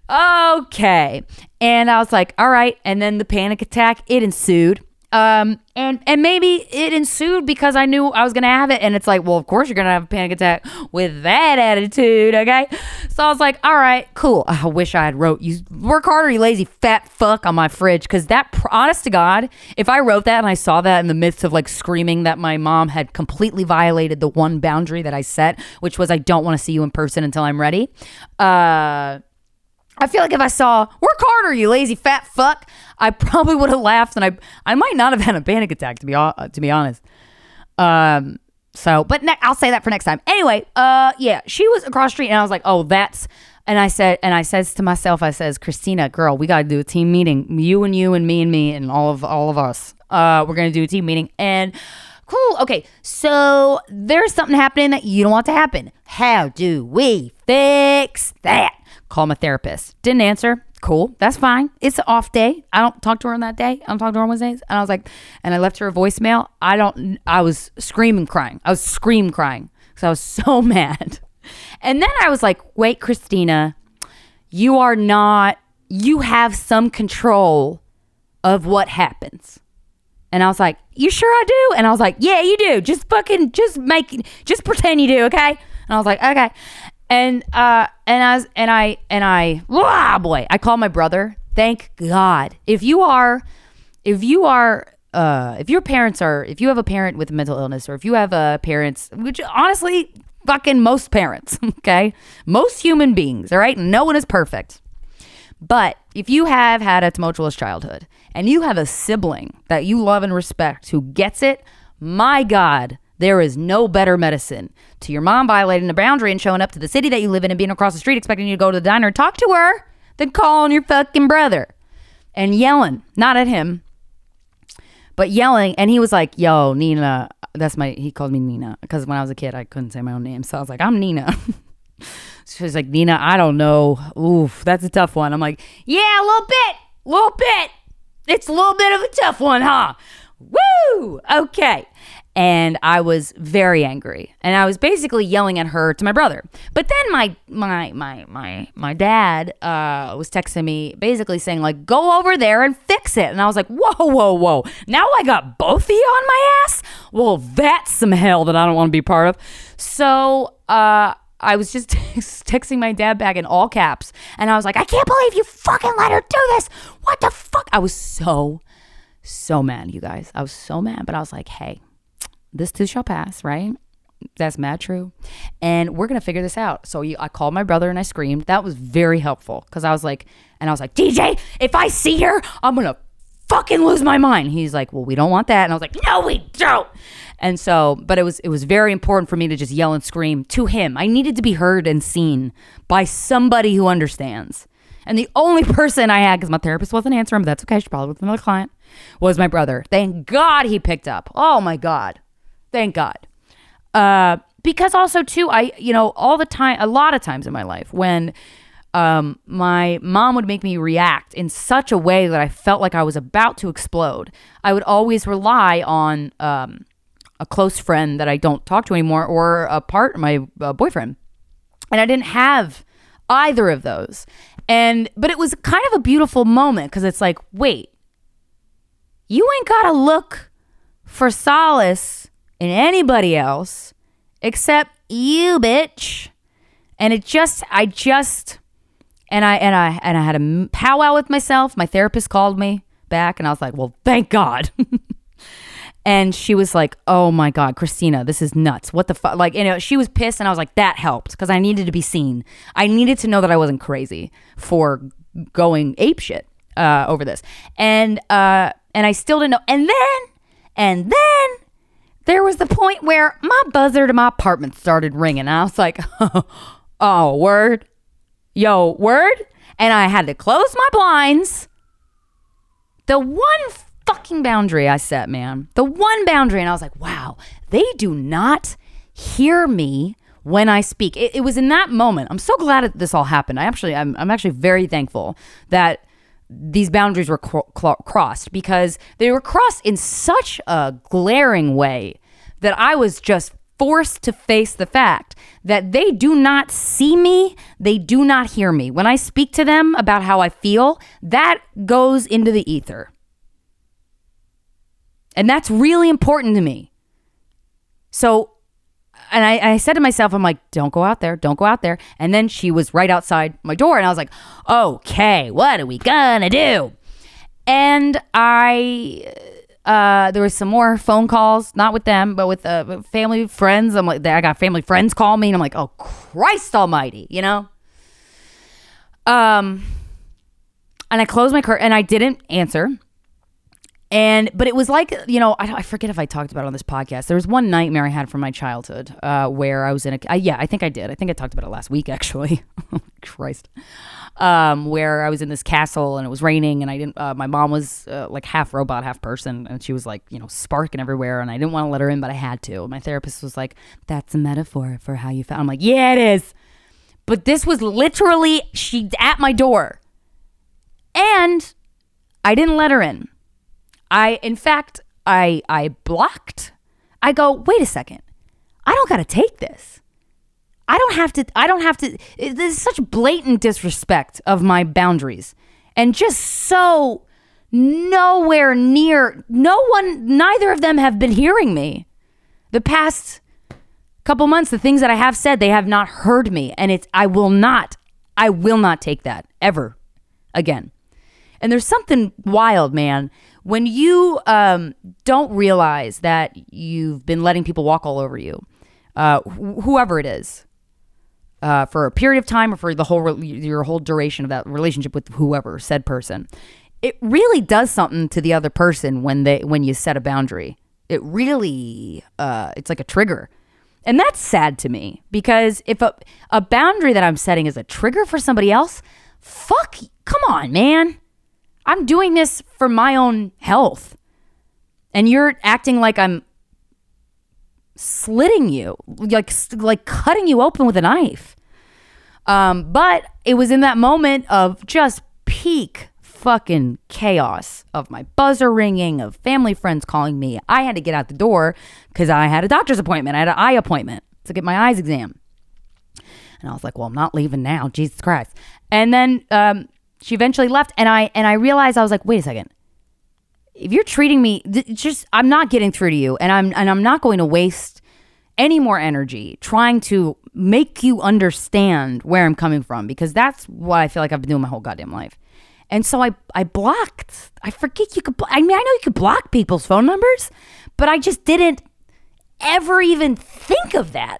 Okay. And I was like, all right. And then the panic attack, it ensued. Um, and and maybe it ensued because I knew I was gonna have it, and it's like, well, of course you're gonna have a panic attack with that attitude, okay? So I was like, all right, cool. I wish I had wrote you work harder, you lazy fat fuck on my fridge, because that, honest to God, if I wrote that and I saw that in the midst of like screaming that my mom had completely violated the one boundary that I set, which was I don't want to see you in person until I'm ready. Uh I feel like if I saw work harder, you lazy fat fuck, I probably would have laughed, and I I might not have had a panic attack to be hon- to be honest. Um. So, but ne- I'll say that for next time. Anyway, uh, yeah, she was across street, and I was like, oh, that's. And I said, and I says to myself, I says, Krystyna, girl, we got to do a team meeting. You and you and me and me and all of all of us. Uh, we're gonna do a team meeting, and cool. Okay, so there's something happening that you don't want to happen. How do we fix that? Call my therapist. Didn't answer. Cool. That's fine. It's an off day. I don't talk to her on that day. I don't talk to her on Wednesdays. And I was like, and I left her a voicemail. I don't, I was screaming, crying. I was scream crying because I was (laughs) so mad. And then I was like, wait, Krystyna, you are not, you have some control of what happens. And I was like, You sure I do? And I was like, Yeah, you do. Just fucking just make just pretend you do, okay? And I was like, Okay. And uh and as and I and I ah boy, I called my brother. Thank God. If you are if you are uh if your parents are if you have a parent with mental illness or if you have a parents which honestly fucking most parents, (laughs) okay? Most human beings, all right? No one is perfect. But if you have had a tumultuous childhood and you have a sibling that you love and respect who gets it, my God, there is no better medicine to your mom violating a boundary and showing up to the city that you live in and being across the street expecting you to go to the diner and talk to her than calling your fucking brother and yelling, not at him, but yelling. And he was like, Yo, Nina, that's my, he called me Nina because when I was a kid, I couldn't say my own name. So I was like, I'm Nina. (laughs) She's like, Nina, I don't know. Oof, that's a tough one. I'm like, yeah, a little bit, a little bit. It's a little bit of a tough one, huh? Woo! Okay. And I was very angry. And I was basically yelling at her to my brother. But then my my my my my dad uh, was texting me basically saying, like, go over there and fix it. And I was like, whoa, whoa, whoa. Now I got both of you on my ass? Well, that's some hell that I don't want to be part of. So uh I was just (laughs) texting my dad back in all caps, and I was like, I can't believe you fucking let her do this. What the fuck? I was so, so mad, you guys. I was so mad, but I was like, hey, this too shall pass, right? That's mad true. And we're going to figure this out. So I called my brother and I screamed. That was very helpful because I was like, and I was like, DJ, if I see her, I'm going to fucking lose my mind. He's like, well, we don't want that. And I was like, no, we don't. And so, but it was it was very important for me to just yell and scream to him. I needed to be heard and seen by somebody who understands. And the only (laughs) person I had, because my therapist wasn't answering, but that's okay. She probably with another client, was my brother. Thank God he picked up. Oh my God. Thank God. Uh, because also too, I you know all the time, a lot of times in my life when um, my mom would make me react in such a way that I felt like I was about to explode. I would always rely on um, a close friend that I don't talk to anymore or a part my uh, boyfriend. And I didn't have either of those. And but it was kind of a beautiful moment cuz it's like, wait. You ain't got to look for solace in anybody else except you, bitch. And it just I just and I and I and I had a powwow with myself. My therapist called me back and I was like, "Well, thank God." (laughs) And she was like, "Oh my god, Krystyna, this is nuts. What the fuck?" Like, you know, she was pissed, and I was like, "That helped because I needed to be seen. I needed to know that I wasn't crazy for going ape shit uh, over this." And uh, and I still didn't know. And then, and then there was the point where my buzzer to my apartment started ringing. I was like, (laughs) "Oh, word, yo, word," and I had to close my blinds. The one fucking boundary I set, man. The one boundary. And I was like, wow, they do not hear me when I speak. It, it was in that moment. I'm so glad that this all happened. I actually, I'm, I'm actually very thankful that these boundaries were cro- cro- crossed because they were crossed in such a glaring way that I was just forced to face the fact that they do not see me, they do not hear me. When I speak to them about how I feel, that goes into the ether. And that's really important to me. So, and I, I said to myself, I'm like, don't go out there, don't go out there. And then she was right outside my door, and I was like, okay, what are we gonna do? And I, uh, there was some more phone calls, not with them, but with uh, family friends. I'm like, I got family friends call me, and I'm like, oh Christ Almighty, you know. Um, and I closed my curtain, and I didn't answer. And but it was like you know I, I forget if I talked about it on this podcast. There was one nightmare I had from my childhood uh, where I was in a I, yeah I think I did I think I talked about it last week (laughs) actually. Christ, um, where I was in this castle and it was raining and I didn't. Uh, my mom was uh, like half robot, half person, and she was like you know sparking everywhere, and I didn't want to let her in, but I had to. My therapist was like, "That's a metaphor for how you felt." I'm like, "Yeah, it is," but this was literally she at my door, and I didn't let her in. I, in fact, I I blocked. I go, wait a second. I don't got to take this. I don't have to. I don't have to. This is such blatant disrespect of my boundaries, and just so nowhere near. No one. Neither of them have been hearing me. The past couple months, the things that I have said, they have not heard me, and it's. I will not. I will not take that ever again. And there's something wild, man, when you um, don't realize that you've been letting people walk all over you, uh, wh- whoever it is, uh, for a period of time or for the whole re- your whole duration of that relationship with whoever said person, it really does something to the other person when they when you set a boundary. It really uh, it's like a trigger. And that's sad to me because if a, a boundary that I'm setting is a trigger for somebody else, fuck, come on, man. I'm doing this for my own health. And you're acting like I'm slitting you, like like cutting you open with a knife. Um, but it was in that moment of just peak fucking chaos of my buzzer ringing, of family friends calling me. I had to get out the door because I had a doctor's appointment. I had an eye appointment to get my eyes exam. And I was like, well, I'm not leaving now. Jesus Christ. And then um, she eventually left and I and I realized I was like, wait a second. If you're treating me th- just I'm not getting through to you and I'm and I'm not going to waste any more energy trying to make you understand where I'm coming from because that's what I feel like I've been doing my whole goddamn life. And so I I blocked. I forget you could blo- I mean I know you could block people's phone numbers, but I just didn't ever even think of that.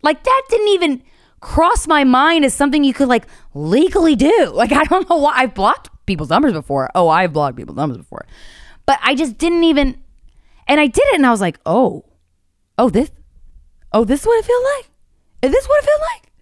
Like that didn't even cross my mind as something you could like legally do. (laughs) Like I don't know why I've blocked people's numbers before. Oh, I've blocked people's numbers before. But I just didn't even and I did it and I was like, "Oh. Oh, this Oh, this is what it feels like? Is this what it feels like?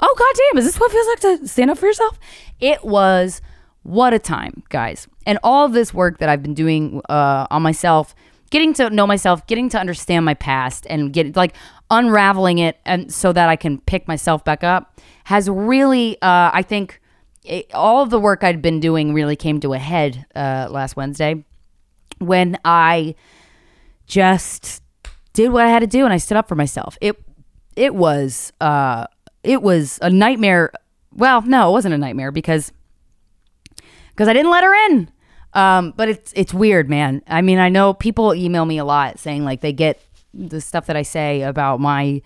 Oh goddamn, is this what it feels like to stand up for yourself?" It was what a time, guys. And all of this work that I've been doing uh, on myself, getting to know myself, getting to understand my past and get like unraveling it and so that I can pick myself back up has really uh, I think it, all of the work I'd been doing really came to a head uh, last Wednesday when I just did what I had to do and I stood up for myself. It it was uh it was a nightmare. Well, no, it wasn't a nightmare because because I didn't let her in. Um, but it's it's weird, man. I mean, I know people email me a lot saying like they get the stuff that I say about my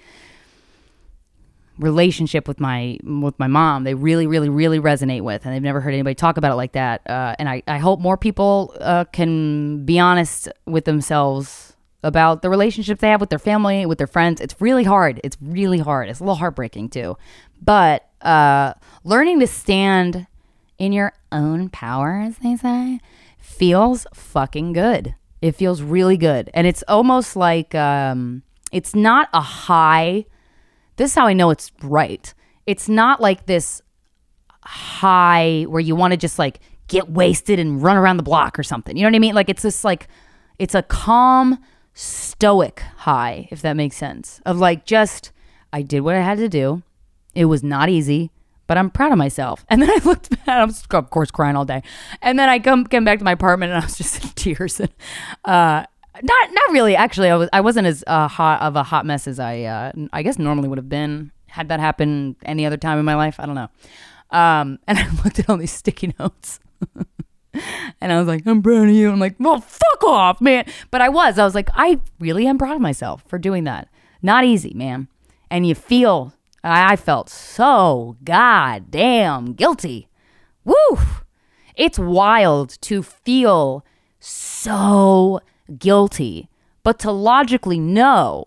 relationship with my with my mom they really really really resonate with and they've never heard anybody talk about it like that uh, and I, I hope more people uh, can be honest with themselves about the relationship they have with their family with their friends. It's really hard. It's really hard. It's a little heartbreaking too. But uh, learning to stand in your own power as they say feels fucking good it feels really good and it's almost like um, it's not a high this is how I know it's right. It's not like this high where you want to just like get wasted and run around the block or something. You know what I mean? Like it's this like it's a calm, stoic high, if that makes sense. Of like just I did what I had to do. It was not easy, but I'm proud of myself. (laughs) And then I looked back, I was of course crying all day. And then I come came back to my apartment and I was (laughs) just in tears. And uh not not really. Actually, I was I wasn't as uh, hot of a hot mess as I uh, I guess normally would have been had that happened any other time in my life. I don't know. Um, and (laughs) I looked at all these sticky notes. And I was like, I'm proud of you. I'm like, well, fuck off, man. But I was. I was like, I really am proud of myself for doing that. Not easy, man. And you feel, I felt so goddamn guilty. Woo! It's wild to feel so guilty, but to logically know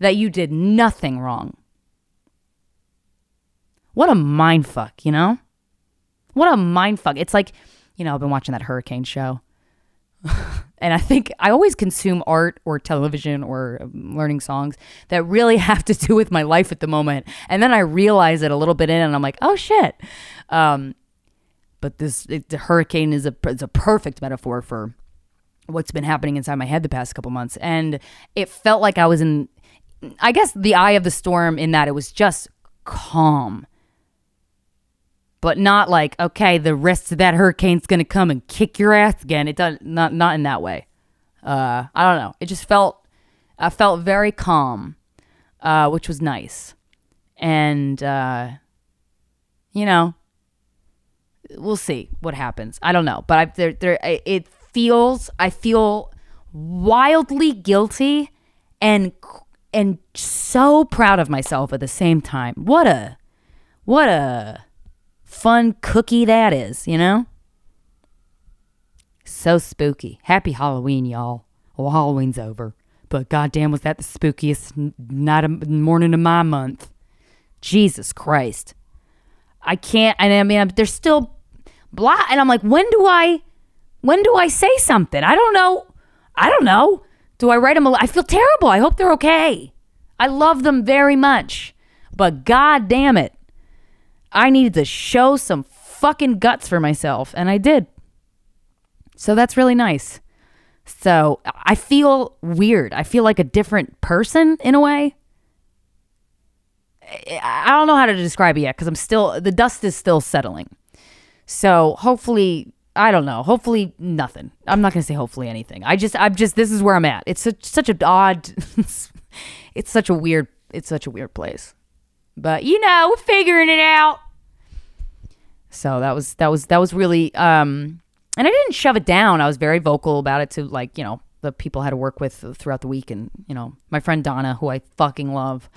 that you did nothing wrong. What a mind fuck, you know? What a mind fuck. It's like, you know, I've been watching that hurricane show. (laughs) and I think I always consume art or television or um, learning songs that really (laughs) have to do with my life at the moment. And then I realize it a little bit in and I'm like, oh shit. Um, but this it, the hurricane is a, is a perfect metaphor for what's been happening inside my head the past couple months. And it felt like I was in, I guess, the eye of the storm in that it was just calm but not like okay the rest of that hurricane's gonna come and kick your ass again. It does not not in that way. Uh i don't know. It just felt i felt very calm uh which was nice. And uh you know we'll see what happens. I don't know. But i there there it feels i feel wildly guilty and and so proud of myself at the same time. What a what a fun cookie that is, you know? So spooky. Happy Halloween, y'all. Well, Halloween's over. But goddamn, was that the spookiest night of, morning of my month. Jesus Christ. I can't, and I mean, there's still blah. And I'm like, when do I, when do I say something? I don't know. I don't know. Do I write them? A, I feel terrible. I hope they're okay. I love them very much. But god damn it. I needed to show some fucking guts for myself, and I did. So that's really nice. So I feel weird. I feel like a different person in a way. I don't know how to describe it yet because I'm still, the dust is still settling. So hopefully, I don't know. Hopefully, nothing. I'm not going to say hopefully anything. I just, I'm just, this is where I'm at. It's such, such a odd, (laughs) it's such a weird, it's such a weird place. But you know, we're figuring it out. So that was that was that was really um and I didn't shove it down. I was very vocal about it to like, you know, the people I had to work with throughout the week and, you know, my friend Donna, who I fucking love.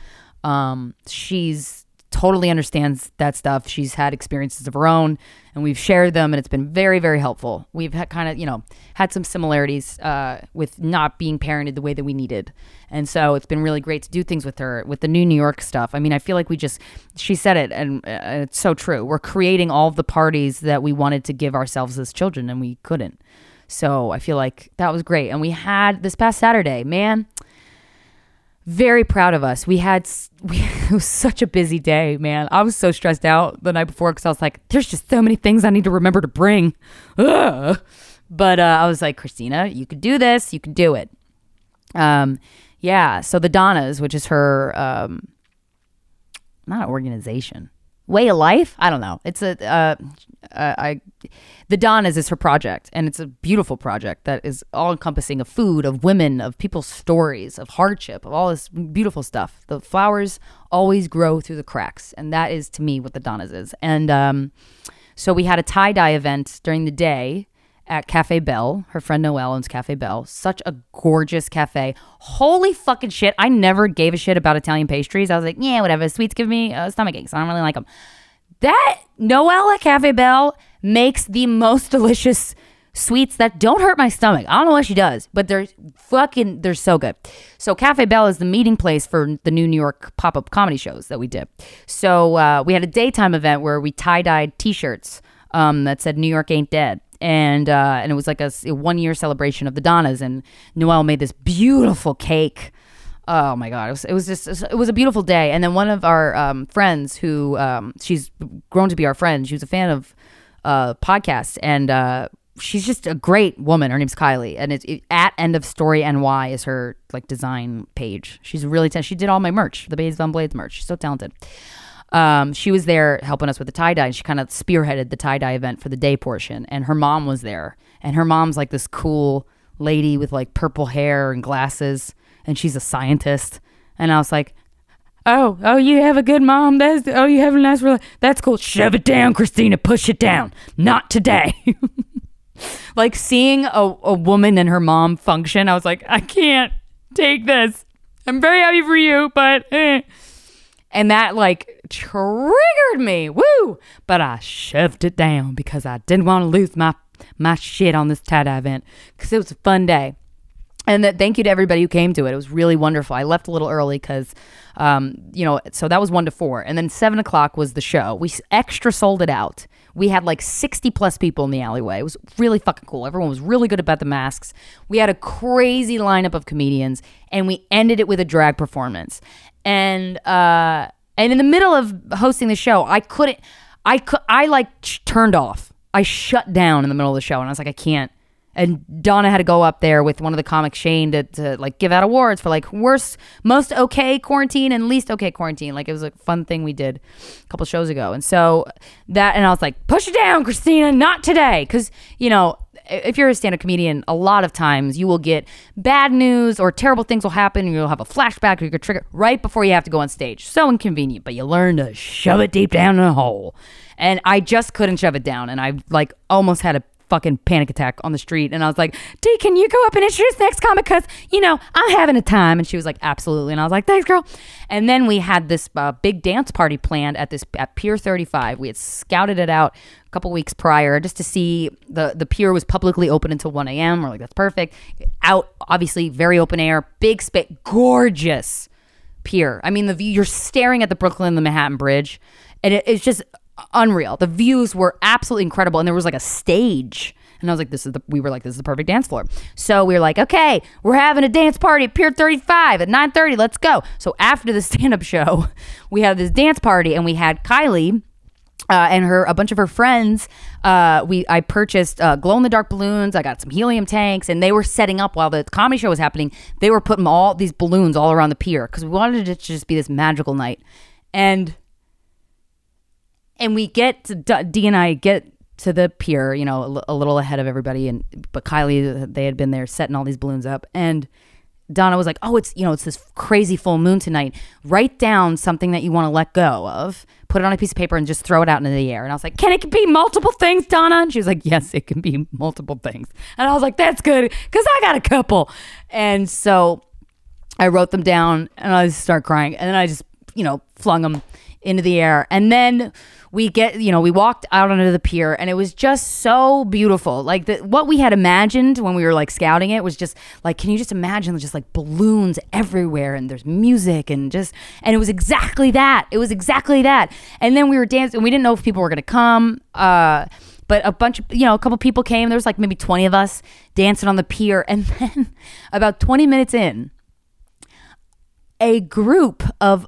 Um, she's totally understands that stuff. She's had experiences of her own, and we've shared them, and it's been very, very helpful. We've had kind of, you know, had some similarities uh, with not being parented the way that we needed, and so it's been really great to do things with her with the new New York stuff. I mean, I feel like we just, she said it, and uh, it's so true. We're creating all the parties that we wanted to give ourselves as children, and we couldn't. So I feel like that was great, and we had this past Saturday, man very proud of us. We had (laughs) we, it was such a busy day, man. I was so stressed out the night before because I was like, "There's just so many things I need to remember to bring." Ugh. But uh, I was like, "Krystyna, you could do this. You can do it." Um, yeah. So the Donnas, which is her, um, not an organization, way of life. I don't know. It's a uh, uh, I the Donnas is her project, and it's a beautiful project that is all encompassing of food, of women, of people's stories, of hardship, of all this beautiful stuff. The flowers always grow through the cracks, and that is to me what the Donnas is. And um, so we had a tie dye event during the day at Cafe Belle. Her friend Noelle owns Cafe Belle. Such a gorgeous cafe. Holy fucking shit. I never gave a shit about Italian pastries. I was like, yeah, whatever. Sweets give me uh, stomach aches. I don't really like them. That Noelle at Cafe Belle makes the most (laughs) delicious sweets that don't hurt my stomach. I don't know what she does, but they're fucking they're so good. So Cafe Belle is the meeting place for the new New York pop-up comedy shows that we did. So uh, we had a daytime event where we tie-dyed t-shirts um, that said New York ain't dead and uh, and it was like a, a one year celebration of the Donnas. And Noelle made this beautiful cake. Oh my god, it was, it was just it was a beautiful day. And then one of our um, friends, who um, she's grown to be our friend, she was a fan of uh, podcasts, and uh, she's just a great woman. Her name's Kylie, and it's it, at End of Story NY is her like design page. She's really t- she did all my merch, the Bays on Blades merch. She's so talented. Um, she was there helping us with the tie dye, and she kind of spearheaded the tie dye event for the day portion. And her mom was there, and her mom's like this cool lady with like purple hair and glasses, and she's a scientist. And I was like, "Oh, oh, you have a good mom. That's oh, you have a nice. That's cool. Shove it down, Krystyna. Push it down. Not today." (laughs) like seeing a, a woman and her mom function, I was like, I can't take this. I'm very happy for you, but eh. And that like triggered me. Woo! But I shoved it down because I didn't want to lose my my shit on this tie-dye event because it was a fun day. And that thank you to everybody who came to it. It was really wonderful. I left a little early because, um, you know, so that was one to four, and then seven o'clock was the show. We extra sold it out. We had like sixty plus people in the alleyway. It was really fucking cool. Everyone was really good about the masks. We had a crazy lineup of comedians, and we ended it with a drag performance. And uh, and in the middle of hosting the show, I couldn't. I could. I like turned off. I shut down in the middle of the show, and I was like, I can't. And Donna had to go up there with one of the comics, Shane, to, to like give out awards for like worst, most okay quarantine and least okay quarantine. Like it was a fun thing we did a couple shows ago. And so that, and I was like, push it down, Krystyna, not today. Cause, you know, if you're a stand up comedian, a lot of times you will get bad news or terrible things will happen and you'll have a flashback or you could trigger right before you have to go on stage. So inconvenient, but you learn to shove it deep down in a hole. And I just couldn't shove it down. And I like almost had a fucking panic attack on the street. And I was like, D, can you go up and introduce next comic? Because, you know, I'm having a time. And she was like, absolutely. And I was like, thanks, girl. And then we had this uh, big dance party planned at this at Pier 35. We had scouted it out a couple weeks prior just to see the, the pier was publicly open until 1 a.m. We're like, that's perfect. Out, obviously, very open air, big space, gorgeous pier. I mean, the view, you're staring at the Brooklyn, the Manhattan Bridge, and it, it's just unreal. The views were absolutely incredible, and there was like a stage. And I was like, this is the, we were like, this is the perfect dance floor. So we were like, okay, we're having a dance party at Pier 35 at 9.30. Let's go. So after the (laughs) stand-up show, we had this dance party, and we had Kylie, uh, and her a bunch of her friends uh, we i purchased uh, glow in the dark balloons i got some helium tanks and they were setting up while the comedy show was happening they were putting all these balloons all around the pier because we wanted it to just be this magical night and and we get to D, and i get to the pier you know a, little ahead of everybody and but kylie they had been there setting all these balloons up and Donna was like, "Oh, it's you know, it's this crazy full moon tonight. Write down something that you want to let go of. Put it on a piece of paper and just throw it out into the air." And I was like, "Can it be multiple things, Donna?" And she was like, "Yes, it can be multiple things." And I was like, "That's good cuz I got a couple." And so I wrote them down and I just start crying. And then I just, you know, flung them into the air. And then we get, you know, we walked out onto the pier and it was just so beautiful. Like the, what we had imagined when we were like scouting it was just like, can you just imagine just like balloons everywhere and there's music and just, and it was exactly that. It was exactly that. And then we were dancing. We didn't know if people were to come. Uh, but a bunch of you know a couple people came there was like maybe 20 of us dancing on the pier (laughs) and then about 20 minutes in a group of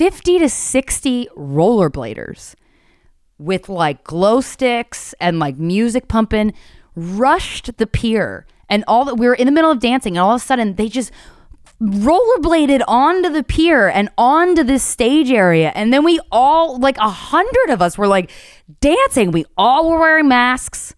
50 to 60 rollerbladers with like glow sticks and like music pumping rushed the pier. And all that we were in the middle of dancing and all of a sudden they just rollerbladed onto the pier and onto this stage area. And then we all like a hundred of us were like dancing. We all were wearing masks.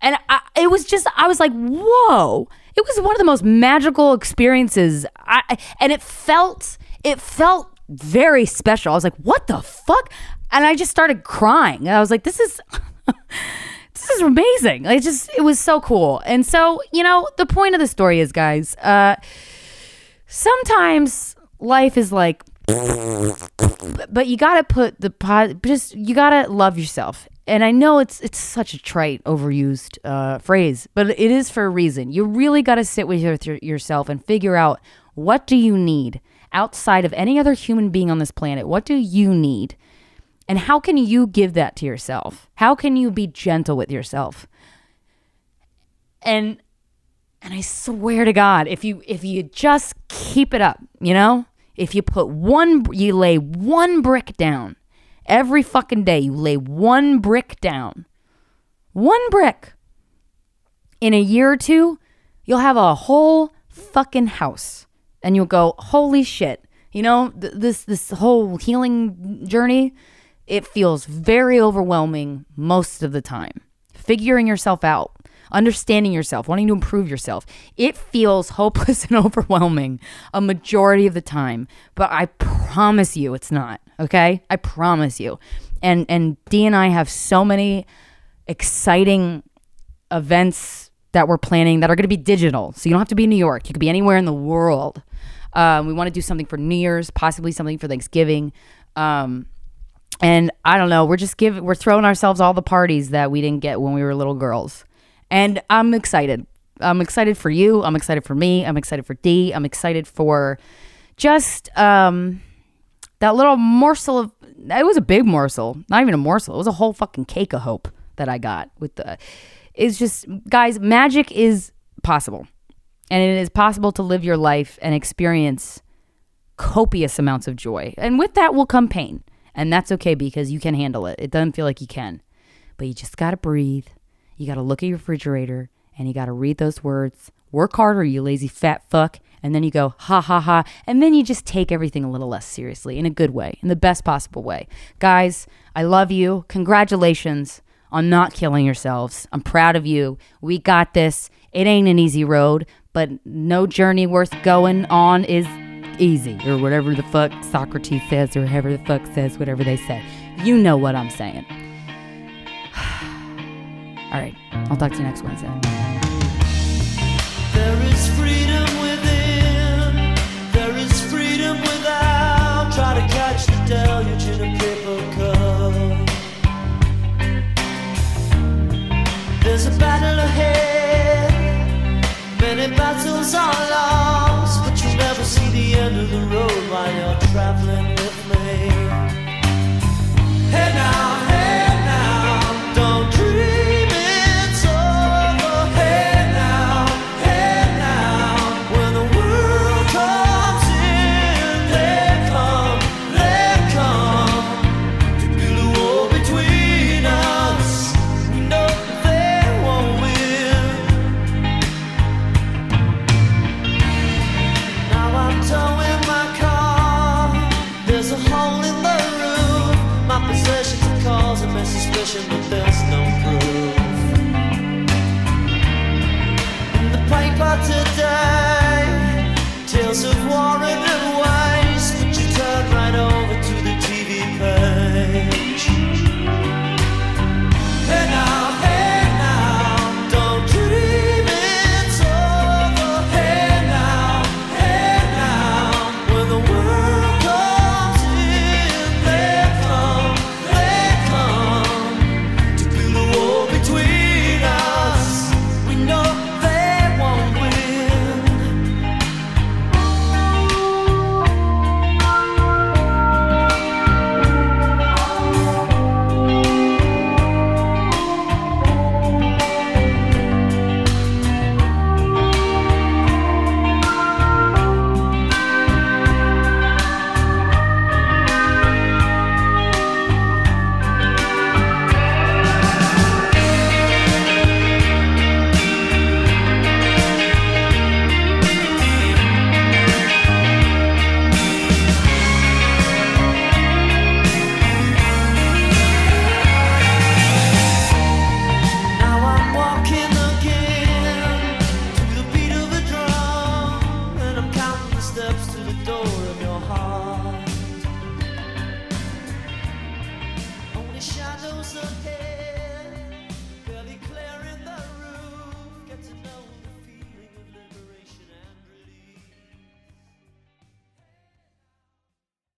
And I, it was just i was like whoa. It was one of the most magical experiences. I, and it felt it felt very special. I was like what the fuck? And i just started crying. I was like this is (laughs) this is amazing. It just it was so cool. And so you know the point of the story is guys uh sometimes life is like but you gotta put the pot just you gotta love yourself. And i know it's it's such a trite overused uh, phrase but it is for a reason. You really gotta sit with your, yourself and figure out what do you need outside of any other human being on this planet what do you need? And how can you give that to yourself? How can you be gentle with yourself? And and I swear to God, if you if you just keep it up, you know, if you put one, you lay one brick down every fucking day, you lay one brick down, one brick. In a year or two, you'll have a whole fucking house, and you'll go, holy shit, you know, th- this this whole healing journey, it feels very overwhelming most of the time. Figuring yourself out understanding yourself, wanting to improve yourself. It feels hopeless (laughs) and overwhelming a majority of the time, but I promise you it's not, okay? I promise you. And and D and I have so many exciting events that we're planning that are going to be digital. So you don't have to be in New York. You could be anywhere in the world. Um, we want to do something for New Year's, possibly something for Thanksgiving. Um, and I don't know, we're just giving, we're throwing ourselves all the parties that we didn't get when we were little girls. And I'm excited. I'm excited for you. I'm excited for me. I'm excited for D. I'm excited for just um, that little morsel of, it was a big morsel, not even a morsel. It was a whole fucking cake of hope that I got with the, it's just, guys, magic is possible. And it is possible to live your life and experience copious amounts of joy. And with that will come pain. And that's okay because you can handle it. It doesn't feel like you can. But you just got to breathe. You got to look at your refrigerator and you got to read those words. Work harder, you lazy fat fuck. And then you go, ha ha ha. And then you just take everything a little less seriously in a good way, in the best possible way. Guys, I love you. Congratulations on not killing yourselves. I'm proud of you. We got this. It ain't an easy road, but no journey worth going on is easy, or whatever the fuck Socrates says, or whoever the fuck says whatever they say. You know what I'm saying. (sighs) All right, I'll talk to you next Wednesday. There is freedom within. Battles are lost, but you'll never see the end of the road while you're traveling with me.